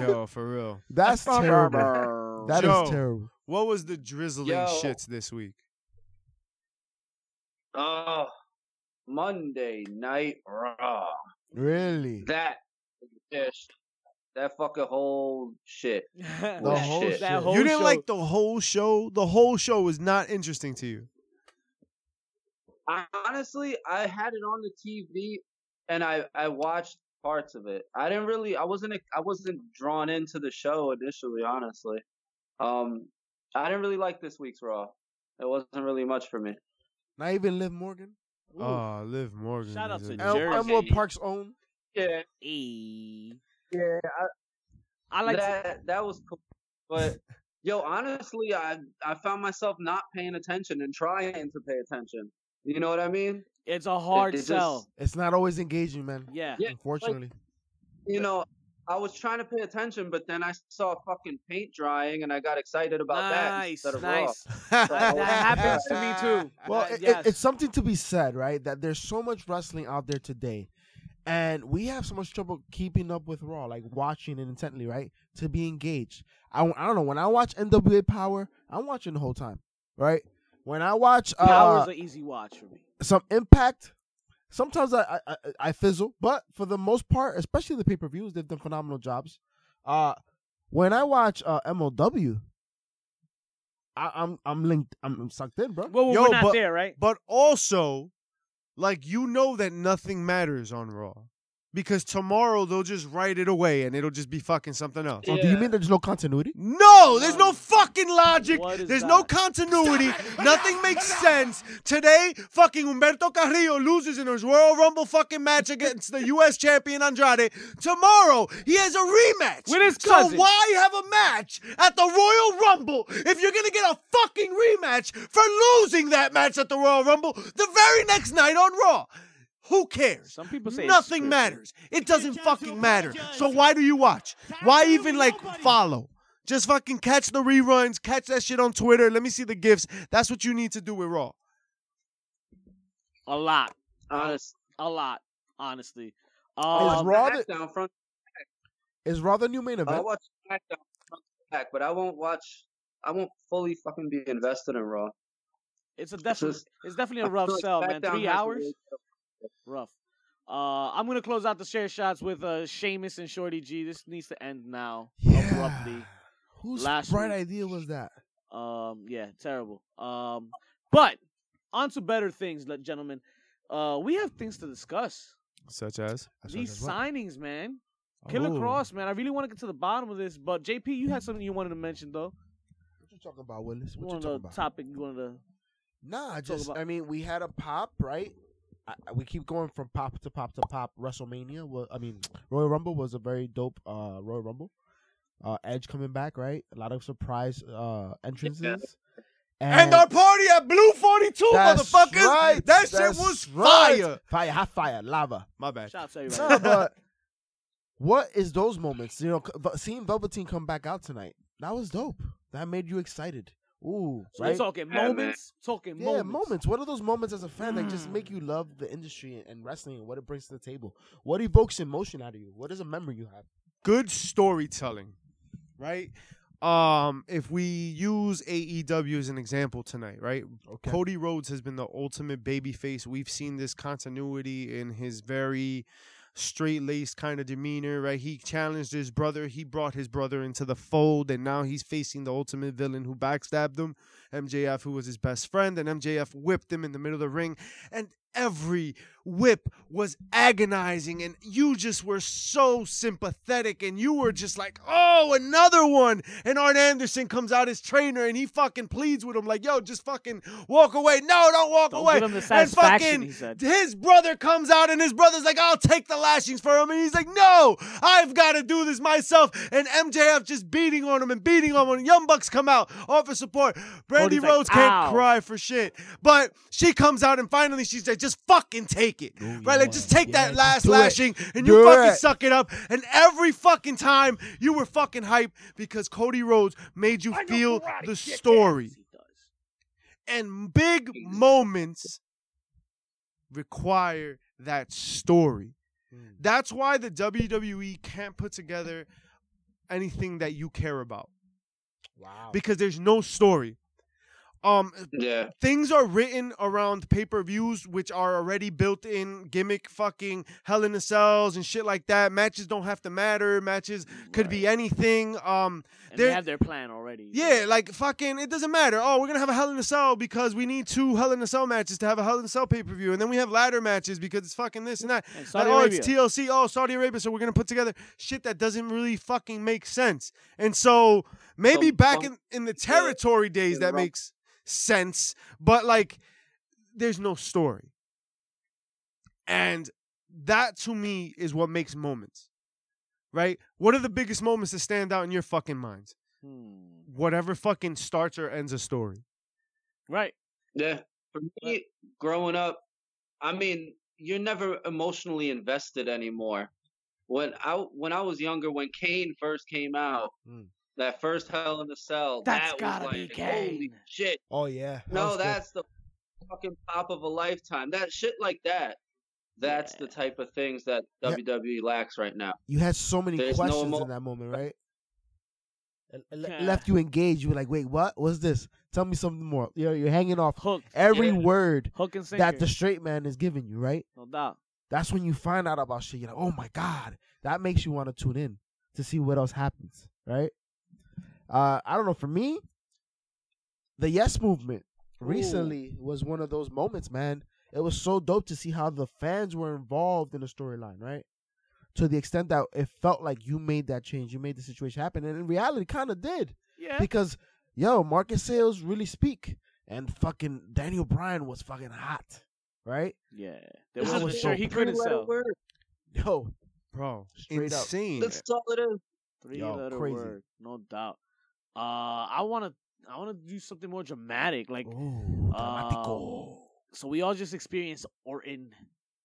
S3: Yo, for real.
S2: That's terrible. That is
S3: Joe.
S2: terrible.
S3: What was the drizzling
S4: Yo.
S3: shits this week?
S4: Oh, Monday Night Raw.
S2: Really?
S4: That dish. That fucking whole shit.
S2: The
S4: was
S2: whole
S4: shit.
S2: shit.
S1: That whole
S3: you didn't
S1: show-
S3: like the whole show. The whole show was not interesting to you.
S4: I, honestly, I had it on the TV and I I watched parts of it. I didn't really. I wasn't. I wasn't drawn into the show initially. Honestly, um, I didn't really like this week's Raw. It wasn't really much for me.
S2: Not even Liv Morgan.
S1: Ooh.
S3: Oh, Liv Morgan.
S1: Shout out to
S3: a-
S1: Jersey.
S2: El- Elmwood Park's own.
S4: Yeah,
S1: Ayy.
S4: yeah.
S1: I like to-
S4: that. That was cool. But yo, honestly, I I found myself not paying attention and trying to pay attention. You know what I mean?
S1: it's a hard
S4: it just-
S1: sell.
S2: It's not always engaging, man.
S1: Yeah.
S4: Yeah,
S2: Unfortunately.
S4: You know, I was trying to pay attention, but then I saw fucking paint drying, and I got excited about that
S1: Nice,
S4: instead of Raw.
S1: nice. That, that happens to me too.
S2: Well,
S1: That-
S2: it, it-
S1: yes.
S2: it's something to be said, right? That there's so much wrestling out there today, and we have so much trouble keeping up with Raw, like watching it intently, right? To be engaged. I, I don't know. When I watch NWA Power, I'm watching the whole time, right? When I watch uh,
S1: Power's an easy watch for me.
S2: some Impact, sometimes I, I I I fizzle, but for the most part, especially the pay per views, they've done phenomenal jobs. Uh, when I watch uh, MLW, I, I'm I'm linked. I'm, I'm sucked in, bro.
S1: Well,
S3: Yo,
S1: we're not
S3: but-
S1: there, right?
S3: But also, like you know that nothing matters on Raw. Because tomorrow they'll just write it away and it'll just be fucking something else.
S2: Oh, do you mean there's no continuity?
S3: No, there's no
S1: No.
S3: fucking logic.
S1: What is
S3: There's no continuity. Nothing makes sense. Today, fucking Humberto Carrillo loses in his Royal Rumble fucking match against the U.S. champion Andrade. Tomorrow, he has a rematch.
S1: With his cousin.
S3: So why have a match at the Royal Rumble if you're gonna get a fucking rematch for losing that match at the Royal Rumble the very next night on Raw? Who cares?
S1: Some people say
S3: Nothing matters. It doesn't fucking matter. So why do you watch? Why even like follow? Just fucking catch the reruns, catch that shit on Twitter. Let me see the gifs. That's what you need to do with Raw.
S1: A lot,
S4: Honest.
S1: a lot. Honestly,
S2: Is
S1: um,
S2: Raw the-
S4: SmackDown front.
S2: Is Raw the new main event?
S4: I
S2: event?
S4: watch SmackDown front back, but I won't watch. I won't fully fucking be invested in Raw.
S1: it's a definitely,
S4: just-
S1: it's definitely a
S4: I
S1: rough
S4: like
S1: sell, man. Three hours,
S4: really-
S1: rough. Uh, I'm gonna close out the share shots with uh Sheamus and Shorty G. This needs to end now abruptly.
S2: Whose
S1: Last
S2: bright
S1: week.
S2: idea was that?
S1: Um, yeah, terrible. Um, but on to better things, gentlemen. Uh, we have things to discuss.
S3: Such as?
S1: These
S2: Such as what?
S1: signings, man. Killer
S2: Oh.
S1: Kross, man. I really want to get to the bottom of this, but JP, you had something you wanted to mention though.
S2: What you talking about, Willis? What you
S1: One of
S2: talking
S1: the
S2: about?
S1: topic you wanted to.
S2: Nah,
S1: talk
S2: just I mean, we had a pop, right? I, I- we keep going from pop to pop to pop. WrestleMania, was, I mean, Royal Rumble was a very dope uh, Royal Rumble. Uh, Edge coming back, right? A lot of surprise uh, entrances.
S3: And our party at Blue 42,
S2: That's
S3: motherfuckers.
S2: right,
S3: that shit
S2: that's
S3: was
S2: right.
S3: fire.
S2: Fire, hot fire, lava.
S3: My bad.
S1: Shout out to
S2: No, but what is those moments? You know, seeing Velveteen come back out tonight, that was dope. That made you excited. Ooh,
S1: so
S2: right?
S1: we're talking
S4: Yeah, man.
S1: moments. Talking
S2: Yeah,
S1: moments.
S2: moments. What are those moments as a fan that just make you love the industry and wrestling and what it brings to the table? What evokes emotion out of you? What is a memory you have?
S3: good storytelling, right? Um, if we use AEW as an example tonight, right?
S2: Okay.
S3: Cody Rhodes has been the ultimate babyface. We've seen this continuity in his very straight laced kind of demeanor, right? He challenged his brother. He brought his brother into the fold, and now he's facing the ultimate villain who backstabbed him, MJF, who was his best friend, and MJF whipped him in the middle of the ring. And every whip was agonizing, and you just were so sympathetic, and you were just like, oh, another one. And Arn Anderson comes out as trainer, and he fucking pleads with him, like, yo, just fucking walk away. No, don't walk
S1: Don't
S3: away.
S1: give him the
S3: and fucking his brother comes out, and his brother's like, I'll take the lashings for him. And he's like, no, I've got to do this myself. And MJF just beating on him and beating on him. And Young Bucks come out, offer support. Brandi
S1: Cody's like,
S3: Rhodes can't cry for shit. But she comes out, and finally she's like, just fucking take it. right? Like, just take
S2: Yeah,
S3: that last
S2: do it.
S3: lashing, and
S2: Do
S3: you fucking
S2: it.
S3: suck it up. And every fucking time, you were fucking hype because Cody Rhodes made you feel the story and big moments require that story.
S2: Mm.
S3: That's why the WWE can't put together anything that you care about
S2: Wow.
S3: because there's no story. Um,
S4: Yeah.
S3: things are written around pay per views, which are already built in gimmick fucking Hell in the Cells and shit like that. Matches don't have to matter. Matches could be anything. Um,
S1: And they have their plan already.
S3: yeah, like fucking, it doesn't matter. Oh, we're gonna have a Hell in a Cell because we need two Hell in a Cell matches to have a Hell in a Cell pay per view, and then we have ladder matches because it's fucking this and that.
S1: And
S3: Like,
S1: Saudi
S3: oh, it's TLC. Oh, Saudi Arabia. So we're gonna put together shit that doesn't really fucking make sense. And so maybe
S4: So,
S3: back
S4: um,
S3: in in the territory days that
S4: Rum-
S3: makes sense, but like there's no story, and that to me is what makes moments. Right? What are the biggest moments that stand out in your fucking minds?
S1: Hmm.
S3: Whatever fucking starts or ends a story.
S1: Right.
S4: Yeah. For me, growing up, I mean, you're never emotionally invested anymore. When I when I was younger, when Kane first came out,
S2: Mm.
S4: That first Hell in the Cell,
S1: That's
S4: that
S1: gotta
S4: was
S1: be
S4: like, holy shit!
S2: Oh yeah. That
S4: No,
S2: was good.
S4: that's the fucking pop of a lifetime. That shit like that. That's the type of things that
S2: Yeah.
S4: WWE lacks right now.
S2: you had so many
S4: There's no
S2: questions
S4: emo-
S2: in that moment, right? It- it le-
S1: Yeah.
S2: left you engaged. You were like, wait, what? What's this? Tell me something more. You're you're hanging off
S1: Hooked.
S2: every
S4: Yeah.
S2: word
S1: Hook and sinker.
S2: that the straight man is giving you, right?
S1: no doubt.
S2: That's when you find out about shit. You're like, oh my god, that makes you want to tune in to see what else happens, right? Uh, I don't know. For me, the Yes movement recently was one of those moments, man. It was so dope to see how the fans were involved in the storyline, right? To the extent that it felt like you made that change, you made the situation happen, and in reality, kind of did
S1: Yeah.
S2: because yo, market sales really speak, and fucking Daniel Bryan was fucking hot, right?
S1: yeah. There
S2: That
S1: was
S2: was
S1: sure
S2: so
S1: he couldn't
S4: Three-letter
S1: sell.
S4: word.
S2: Yo,
S3: Bro,
S2: Straight up.
S3: insane.
S4: That's all it is.
S1: Three
S2: Yo,
S1: letter
S2: crazy.
S1: word. No doubt. Uh I wanna I wanna do something more dramatic. Like
S2: Ooh,
S1: uh, so we all just experienced Orton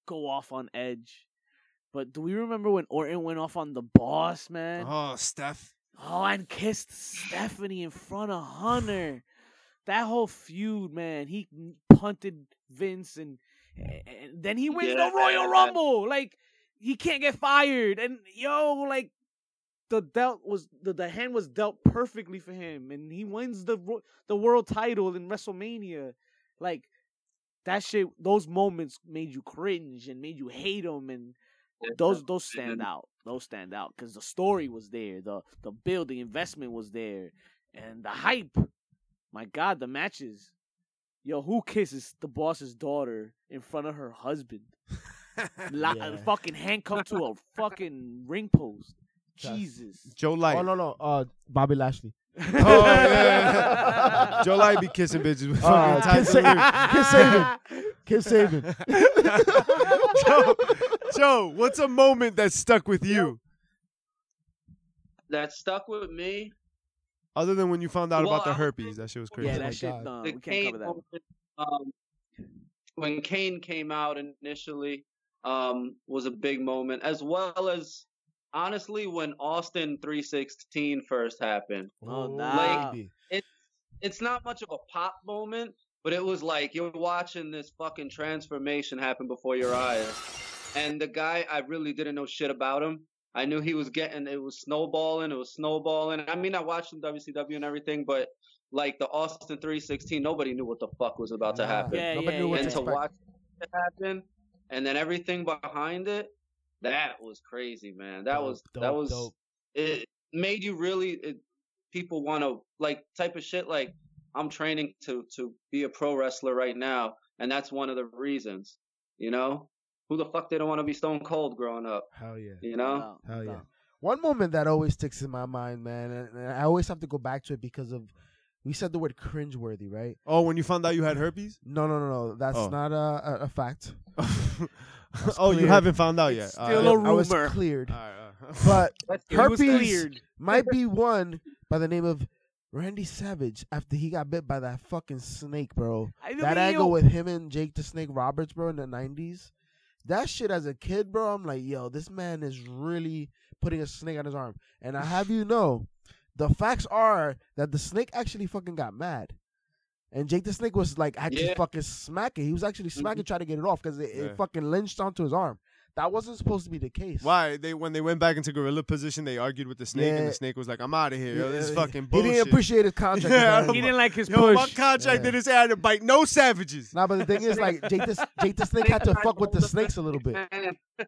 S1: go off on Edge. But do we remember when Orton went off on the boss, man?
S3: Oh, Steph.
S1: Oh, and kissed Stephanie in front of Hunter. That whole feud, man. He punted Vince, and, and then he wins
S4: Yeah,
S1: the Royal
S4: man.
S1: Rumble. Like he can't get fired, and yo, like the dealt was the, the hand was dealt perfectly for him, and he wins the the world title in WrestleMania. Like that shit, those moments made you cringe and made you hate him, and those those stand out. Those stand out because the story was there, the the build, the investment was there, and the hype. My God, the matches. Yo, who kisses the boss's daughter in front of her husband? La-
S2: Yeah.
S1: Fucking handcuffed to a fucking ring post.
S2: Trust.
S1: Jesus.
S3: Joe Light.
S2: Oh no no, uh, Bobby Lashley.
S3: Oh, yeah. Joe Light be kissing bitches with
S2: Uh,
S3: fucking
S2: kiss,
S3: ties
S2: Sa- kiss Saban, kiss Saban.
S3: Joe, Joe, what's a moment that stuck with you?
S4: That stuck with me.
S3: Other than when you found out
S4: Well,
S3: about the herpes,
S4: think-
S3: that shit was crazy.
S1: yeah,
S2: Oh
S1: that
S2: my
S1: shit.
S2: God.
S1: No,
S4: the
S1: we can't
S4: Kane
S1: cover that.
S4: moment, um, when Kane came out initially um, was a big moment, as well as honestly when Austin 316 first happened.
S1: Oh,
S2: Ooh,
S1: nah.
S2: baby.
S4: It's not much of a pop moment, but it was like you're watching this fucking transformation happen before your eyes. And the guy, I really didn't know shit about him. I knew he was getting, it was snowballing, it was snowballing. I mean, I watched him WCW and everything, but like the Austin 316, nobody knew what the fuck was about to happen.
S1: Yeah,
S2: Nobody
S1: yeah,
S2: knew what
S1: yeah.
S4: and
S2: to
S4: to watch it happen, and then everything behind it, that was crazy, man. That
S2: Dope,
S4: was that was
S2: dope.
S4: it made you really it, people want to like type of shit like I'm training to to be a pro wrestler right now, and that's one of the reasons. You know, who the fuck didn't want to be Stone Cold growing up?
S2: Hell yeah.
S4: You know,
S1: No,
S2: Hell
S1: no.
S2: yeah. One moment that always sticks in my mind, man, and, and I always have to go back to it because of we said the word cringeworthy, right?
S3: Oh, when you found out you had herpes?
S2: No, no, no, no. That's
S3: Oh.
S2: not a, a, a fact.
S3: oh, you
S2: clear.
S3: haven't found out yet.
S1: It's
S3: All
S1: still
S3: right.
S1: a
S2: I was
S1: rumor.
S2: cleared,
S3: All right, uh-huh. all right.
S2: but
S4: That's
S1: It was
S2: herpes
S1: cleared.
S2: might be one by the name of Randy Savage after he got bit by that fucking snake, bro.
S1: I
S2: That
S1: mean,
S2: angle
S1: yo,
S2: with him and Jake the Snake Roberts, bro, in the nineties. That shit as a kid, bro, I'm like, yo, this man is really putting a snake on his arm. And I have you know, the facts are that the snake actually fucking got mad. And Jake the Snake was like actually
S4: Yeah.
S2: fucking smacking. He was actually mm-hmm. smacking, trying to get it off because it,
S3: Yeah.
S2: it fucking lynched onto his arm. That wasn't supposed to be the case.
S3: Why they when they went back into gorilla position, they argued with the snake, and the snake was like, "I'm out of here. Yo, this is
S2: Yeah,
S3: fucking
S2: He didn't appreciate his contract.
S3: Yeah, I
S2: apparently.
S1: He didn't like his
S3: Yo, my
S1: push.
S3: contract
S2: Yeah.
S3: didn't say I had to bite no savages.
S2: Nah, but the thing is, like Jake the Jake the Snake had to fuck with the snakes a little bit.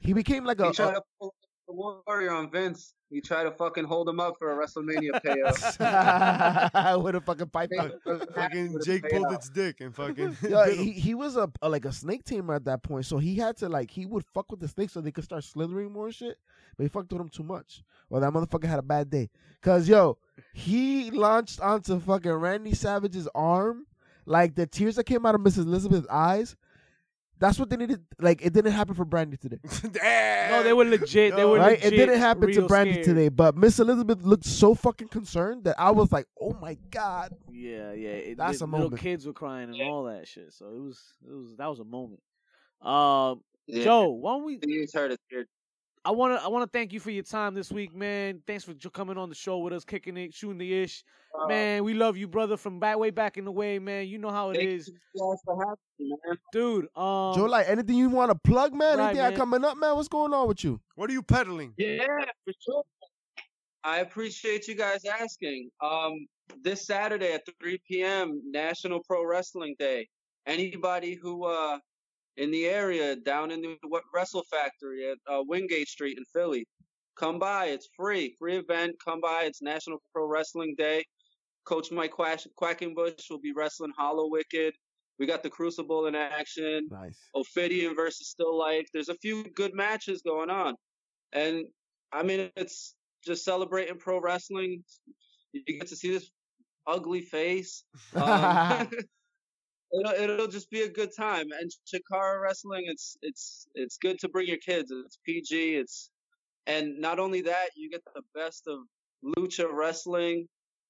S2: He became like a,
S4: he tried
S2: a
S4: to pull the warrior on Vince. He tried to fucking hold him up for a WrestleMania payout.
S2: with a fucking pipe.
S3: fucking
S4: Would've
S3: Jake pulled its dick and fucking.
S2: Yo, he, he was a, a like a snake tamer at that point, so he had to like he would fuck with the snake so they could start slithering more and shit. But he fucked with him too much. Well, that motherfucker had a bad day. Cause yo, he launched onto fucking Randy Savage's arm, like the tears that came out of Mrs. Elizabeth's eyes. That's what they needed. Like it didn't happen for Brandi today,
S1: No, they were legit. They
S3: Yo.
S1: were
S2: right?
S1: legit.
S2: It didn't happen to
S1: real
S2: Brandi
S1: scared.
S2: today, but Miss Elizabeth looked so fucking concerned that I was like, "Oh my god!"
S1: Yeah, yeah. It,
S2: That's
S1: the
S2: a
S1: little
S2: moment.
S1: kids were crying and all that shit. So it was, it was that was a moment. Um,
S4: Yeah.
S1: Joe, why don't we?
S4: He's hurt his beard.
S1: I want to, I want to thank you for your time this week, man. Thanks for coming on the show with us, kicking it, shooting the ish,
S4: Uh,
S1: man. We love you, brother, from back way back in the way, man. You know how it
S4: thank
S1: is,
S4: you for having me, man.
S1: dude. Um,
S2: Joe, like anything you want to plug, man?
S1: Right,
S2: anything
S1: man.
S2: coming up, man? What's going on with you?
S3: What are you peddling?
S4: Yeah, for sure. I appreciate you guys asking. Um, this Saturday at 3 p.m. National Pro Wrestling Day. Anybody who uh in the area down in the what Wrestle Factory at uh, Wingate Street in Philly, come by. It's free, free event. Come by. It's National Pro Wrestling Day. Coach Mike Quash- Quackenbush will be wrestling Hallowicked. We got the Crucible in action.
S2: Nice.
S4: Ophidian versus Still Life. There's a few good matches going on, and I mean it's just celebrating pro wrestling. You get to see this ugly face. Um, it'll it'll just be a good time. And Chikara wrestling, it's it's it's good to bring your kids. It's PG. It's and not only that, you get the best of lucha wrestling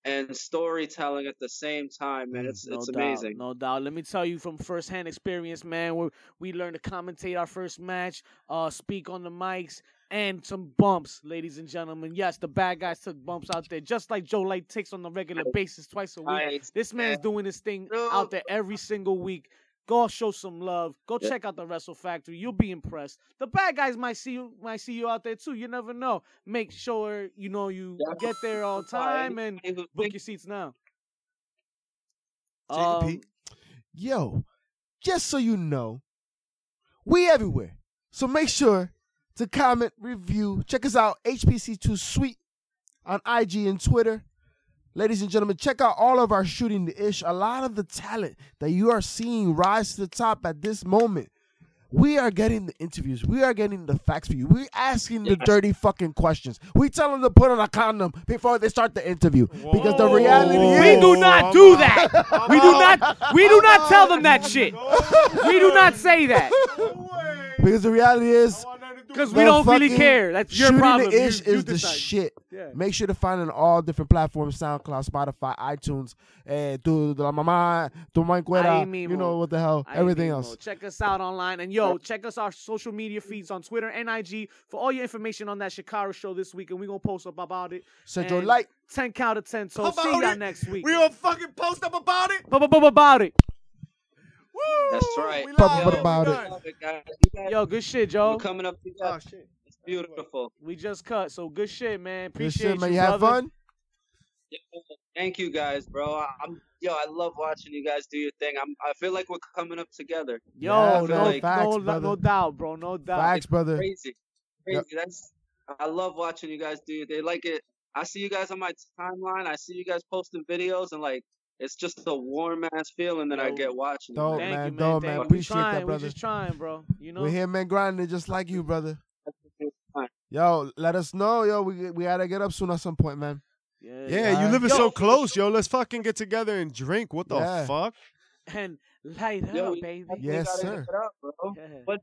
S4: and storytelling at the same time, man. It's
S1: no
S4: it's
S1: doubt,
S4: amazing.
S1: no doubt. Let me tell you from firsthand experience, man. Where we learned to commentate our first match, uh, speak on the mics, and some bumps, ladies and gentlemen. Yes, the bad guys took bumps out there, just like Joe Light takes on a regular basis, twice a week.
S4: I,
S1: This man's doing this thing out there every single week. Go show some love. Go
S4: Yeah.
S1: check out the Wrestle Factory. You'll be impressed. The bad guys might see you might see you out there too. You never know. Make sure you know you
S4: Yeah.
S1: get there on time and book your seats now.
S3: Take a
S1: Um.
S2: Yo, just so you know, we everywhere. So make sure to comment, review, check us out, HPC2 Sweet on IG and Twitter. Ladies and gentlemen, check out all of our shooting the ish. A lot of the talent that you are seeing rise to the top at this moment. We are getting the interviews. We are getting the facts for you. We're asking the
S4: Yes.
S2: dirty fucking questions. We tell them to put on a condom before they start the interview. Because the reality is We
S1: do not do that. We do not. We do not tell them that shit. We do not say that
S2: because the reality is
S3: I want nothing to do
S1: because we don't really care. That's your
S2: shooting
S1: problem.
S2: the ish
S1: you
S2: is the shit.
S1: Yeah.
S2: Make sure to find it on all different platforms: SoundCloud, Spotify, iTunes, eh, tu de la mamá, tu mancuera, you know what the hell,
S1: Ahí
S2: everything
S1: mismo.
S2: else.
S1: Check us out online. And yo, check us our social media feeds on Twitter and IG for all your information on that Chikara show this week. And we're going to post up about it.
S2: Central
S1: your
S2: Light.
S1: 10 count of 10. So see y'all next week.
S3: We gonna fucking post up about it.
S1: About it.
S3: Woo!
S4: That's right.
S3: We
S2: Pop
S3: live.
S2: up about it.
S4: it, guys. You guys
S1: Yo, good shit,
S4: are
S1: Joe.
S4: coming up
S3: Oh
S4: together.
S3: shit.
S4: It's beautiful.
S1: We just cut. So good shit, man.
S2: Good
S1: Appreciate
S2: shit, man.
S1: you,
S2: You have
S1: brother.
S2: fun?
S4: Thank you guys, bro. I- I'm yo. I love watching you guys do your thing. I'm. I feel like we're coming up together.
S1: Yo,
S2: Yeah,
S1: no,
S4: man.
S1: no,
S2: Facts,
S1: no,
S2: brother.
S1: no doubt, bro. No doubt.
S2: Facts, brother.
S4: Crazy,
S2: Yep.
S4: crazy. That's. I love watching you guys do your thing. Like it. I see you guys on my timeline. I see you guys posting videos, and like it's just a warm ass feeling that I get watching. it,
S2: dope,
S4: man.
S1: Thank
S2: man.
S1: you, man.
S2: Dope,
S1: Thank
S2: man.
S1: you. We
S2: Appreciate that,
S1: trying.
S2: brother.
S1: We just trying, bro. You know.
S2: We're here, man, grinding just like you, brother. Yo, let us know, yo. We we gotta get up soon at some point, man.
S1: Yeah.
S3: Yeah, you
S2: Alright.
S3: living
S1: Yo,
S3: so close, yo. Let's fucking get together and drink. What the
S2: Yeah.
S3: fuck?
S1: And light
S4: Yo,
S1: up,
S4: we
S1: baby.
S2: Yes, sir.
S4: up, bro.
S1: Yeah.
S4: But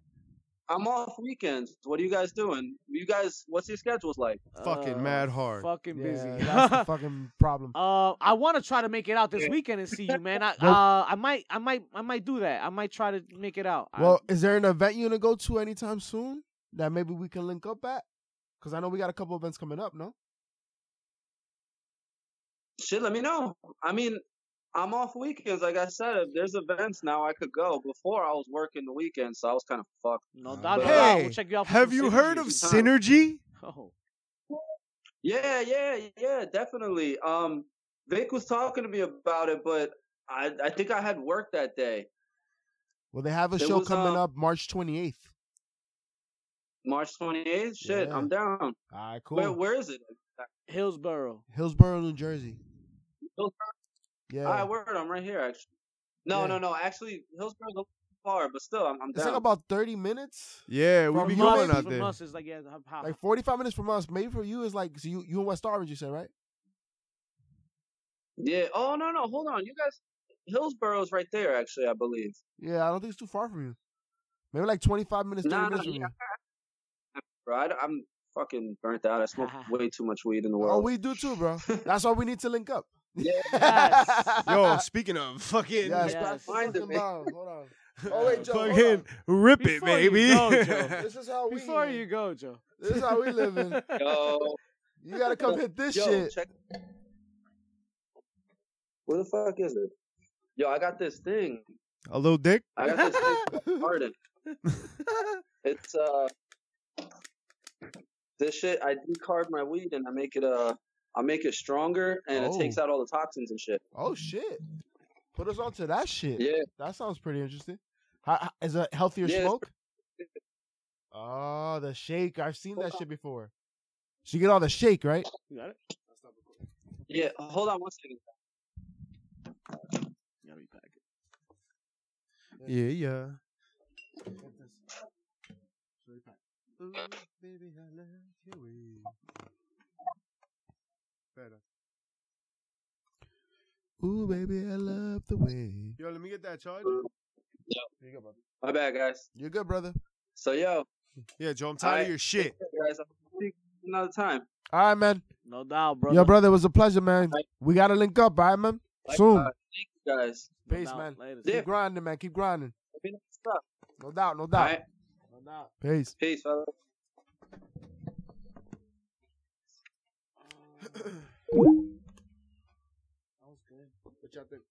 S4: I'm off weekends. What are you guys doing? You guys, what's your schedules like?
S3: Fucking
S1: Uh,
S3: mad hard.
S1: Fucking busy.
S2: That's the fucking problem.
S1: Uh, I want to try to make it out this
S4: Yeah.
S1: weekend and see you, man. I,
S2: Well-
S1: uh, I might, I might, I might do that. I might try to make it out. I-
S2: Well, is there an event you gonna go to anytime soon that maybe we can link up at? Because I know we got a couple events coming up. No.
S4: Shit, let me know. I mean, I'm off weekends. Like I said, if there's events now, I could go. Before I was working the weekend, so I was kind of fucked.
S1: No doubt.
S4: but-
S1: no doubt.
S3: Hey,
S1: We'll check you out.
S3: Have you heard of. Synergy?
S1: Oh.
S4: Yeah, yeah, yeah, definitely. Um, Vic was talking to me about it, but I I think I had work that day,
S2: Well, they have a
S4: There
S2: show
S4: was,
S2: coming
S4: um,
S2: up March 28th.
S4: March 28th. Shit,
S2: Yeah.
S4: I'm down.
S2: All right, cool.
S4: Where where is it?
S1: Hillsborough.
S2: Hillsborough, New Jersey.
S4: Hillsborough?
S2: Yeah.
S4: All right, word. I'm right here. Actually, no,
S2: Yeah.
S4: no, no. Actually, Hillsborough's a little far, but still, I'm, I'm
S2: it's
S4: down.
S2: like about 30 minutes.
S3: Yeah, we
S2: From
S3: be
S2: us,
S3: going out
S1: from
S3: there.
S1: us is like yeah, how- how-
S2: Like 45 minutes from us. Maybe for you is like, so you, you in West Orange, you said, right?
S4: yeah. Oh no, no. Hold on. You guys, Hillsborough's right there. Actually, I believe.
S2: Yeah, I don't think it's too far from you. Maybe like 25 minutes, 30
S4: Nah,
S2: minutes
S4: nah,
S2: from
S4: yeah.
S2: you.
S4: Bro, I, am fucking burnt out. I smoke way too much weed in the
S2: oh,
S4: world.
S2: Oh, we do too, bro. That's why we need to link up.
S4: Yeah.
S1: Yes.
S3: Yo, speaking of fucking,
S2: Yes,
S1: Yes.
S2: that's
S4: Find it,
S2: fucking
S4: man.
S2: bomb. Hold on. Oh, wait, Joe, hold
S3: fucking rip it,
S1: Before you
S3: baby.
S1: go, Joe.
S2: This is how we.
S1: Before you go, Joe.
S2: This is how we living.
S4: Yo,
S2: You gotta come hit this
S4: yo,
S2: shit.
S4: check. Where the fuck is it? Yo, I got this thing.
S3: A little dick.
S4: I got this thing from Arden. It's uh, this shit. I decarb my weed and I make it uh, I make it stronger and
S2: Oh.
S4: it takes oh. out all the toxins and shit.
S2: oh shit! Put us on to that shit.
S4: Yeah,
S2: That sounds pretty interesting. How, how- is it healthier
S4: Yeah, it's
S2: smoke? Oh, the shake. I've seen that shit before. So you get all the shake, right?
S1: You got it?
S4: yeah. Uh, hold on one second.
S1: Yeah, repack it.
S3: Yeah, yeah. Better.
S2: Ooh, baby, I love the way.
S3: Yo, let me get that charge.
S2: Here you go, brother.
S4: My bad, guys.
S2: You're good, brother.
S4: So yo,
S3: Yeah, Joe, I'm tired
S4: Alright.
S3: of your shit.
S4: guys, I'll see you another time.
S2: All right, man.
S1: No doubt, brother.
S2: Yo, brother, it was a pleasure, man.
S4: Right.
S2: We gotta link up, all right, man?
S4: Like,
S2: Soon.
S4: uh, thank you guys.
S2: Peace,
S1: doubt.
S2: man.
S1: Later.
S4: Yeah.
S2: Keep grinding, man. Keep grinding.
S4: Let me know what's up.
S2: No doubt, no doubt.
S4: right.
S1: No doubt.
S2: Peace.
S4: Peace, fellas.
S1: That was good.
S2: What y'all think?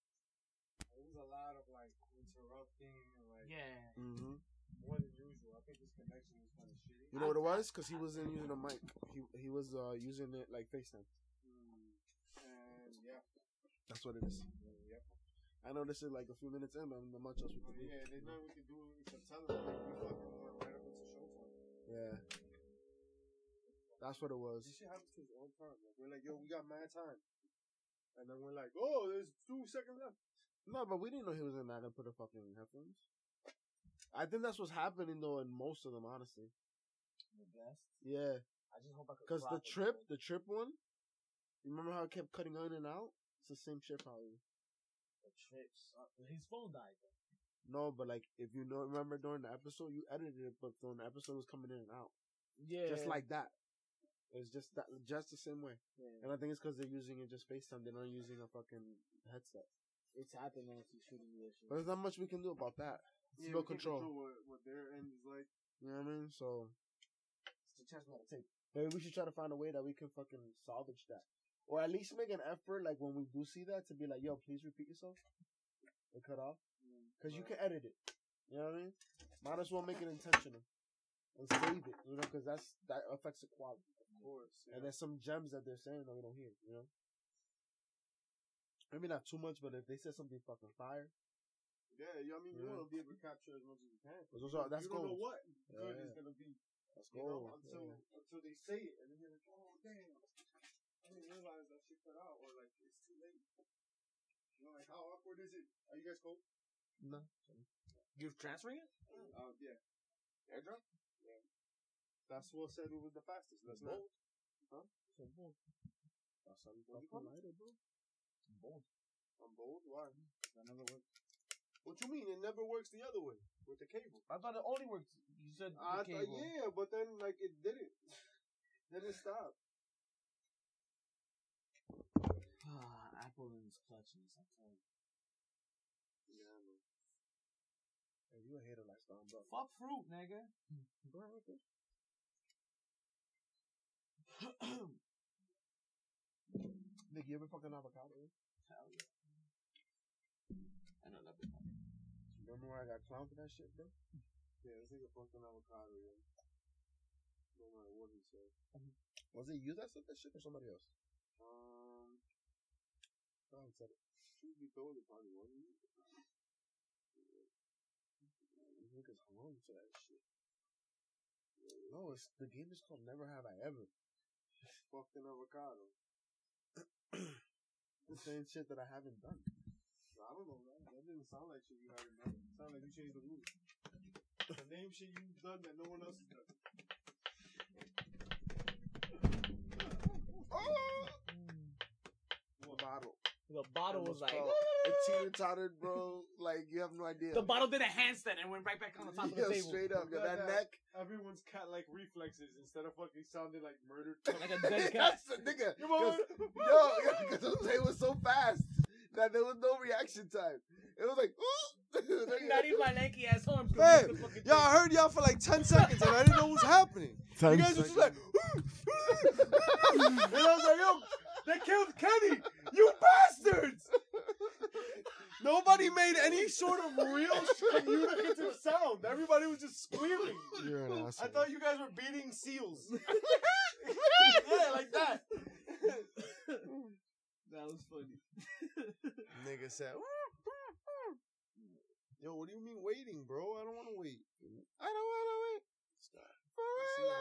S3: There was a lot of like interrupting and like
S1: Yeah.
S2: Mm-hmm.
S3: more than usual. I think this connection was kind of shitty.
S2: You know what it was? Because he wasn't using a mic. He he was uh, using it like FaceTime.
S3: And yeah,
S2: That's what it is.
S3: yep.
S2: I know this is like a few minutes in, but not much else we can do.
S3: Yeah, there's nothing we can do except tell them like we fucking went right up into show time.
S2: Yeah. That's what it was.
S3: This shit happens to us all the time. Like we're like, yo, we got mad time, and then we're like, oh, there's two seconds left.
S2: No, but we didn't know he was in that and put a fucking headphones. I think that's what's happening though in most of them, honestly.
S1: The best.
S2: Yeah,
S1: I just hope I could.
S2: because the
S1: clock it,
S2: trip, the trip one. You remember how it kept cutting in and out? It's the same shit, probably.
S1: The trips. Uh, his phone died. Though.
S2: No, but like if you know, remember during the episode, you edited it, but during the episode it was coming in and out,
S1: Yeah.
S2: just like that. It's just that, just the same way.
S1: Yeah.
S2: And I think it's because they're using it just FaceTime. They're not using a fucking headset.
S1: It's happening shooting the issue.
S2: But there's not much we can do about that. It's no control.
S3: what, what their end is like.
S2: You know what I mean? So
S1: It's the chance we gotta take.
S2: maybe we should try to find a way that we can fucking salvage that, or at least make an effort. Like when we do see that, to be like, "Yo, please repeat yourself." And cut off because you can edit it. You know what I mean? Might as well make it intentional and save it. You know, because that's that affects the quality.
S3: Of course.
S2: And there's some gems that they're saying that we don't hear. You know. Maybe not too much, but if they said something fucking fire,
S3: Yeah, you know, I mean, you
S2: Yeah.
S3: want to be able to capture as much as you can.
S2: 'Cause those are- that's
S3: you don't know what good
S2: Yeah.
S3: is gonna be.
S2: let's
S3: You
S2: go.
S3: know, until
S2: Yeah.
S3: until they say it, and then you're like, oh damn, I didn't realize that shit cut out, or like it's too late. You know, like how awkward is it? Are you guys cold?
S2: No.
S1: You're transferring it?
S3: Uh, yeah. Airdrop? Yeah. That's what said it was the fastest. That's not.
S2: Huh? So bold. That's something fucking lighter, bro.
S1: Bold.
S3: I'm bold. Why?
S1: That never worked.
S3: What you mean? It never works the other way with the cable.
S1: I thought it only worked. You said
S3: I
S1: the
S3: thought,
S1: cable.
S3: yeah, but then like it didn't. then it stopped.
S1: Ah, Apple and its clutches. I'm telling you.
S3: Yeah, man.
S2: Hey, you a hater like Stone, bro.
S1: Fuck fruit, nigga.
S2: Go ahead with it. Nick, you ever fucking avocado?
S1: Hell yeah.
S2: Remember when I got clowned for that shit, bro?
S6: Yeah, this nigga fucked an avocado, yo. No matter what he said.
S2: Was it you that said that shit or somebody else?
S6: Um,
S2: Clown said it.
S6: truth be told, it probably wasn't me.
S2: These niggas hung to that shit. No, it's the game is called Never Have I Ever.
S6: Fucked an avocado.
S2: The same shit that I haven't done.
S6: I don't know, man. That didn't sound like shit you haven't done. It sounded like you changed the rules. The name shit you've done that no one else has done. Oh!
S2: The bottle.
S1: The bottle was
S2: Almost
S1: like,
S2: fell. It teeter tottered, bro. Like you have no idea.
S1: the bottle did a handstand and went right back on the top of the table.
S2: straight up, yo,
S6: That-
S2: that
S6: that-
S2: neck.
S6: Everyone's cat like reflexes instead of fucking sounding like murdered.
S1: Like a dead cat.
S2: That's the nigga.
S6: Come on.
S2: 'Cause- Yo, because it was so fast that there was no reaction time. It was like, ooh.
S1: Not even my lanky ass arms. could
S3: Fam,
S1: reach
S3: Y'all
S1: thing.
S3: heard y'all for like 10 seconds and I didn't know what was happening. You guys were just like, and I was like, yo, they killed Kenny! You bastards! Nobody made any sort of real communicative sound. Everybody was just squealing.
S2: You're an asshole.
S3: I thought you guys were beating seals. yeah, like that.
S1: that was funny.
S3: Nigga said, Yo, what do you mean waiting, bro? I don't want to wait. I don't want to wait. Stop. For real,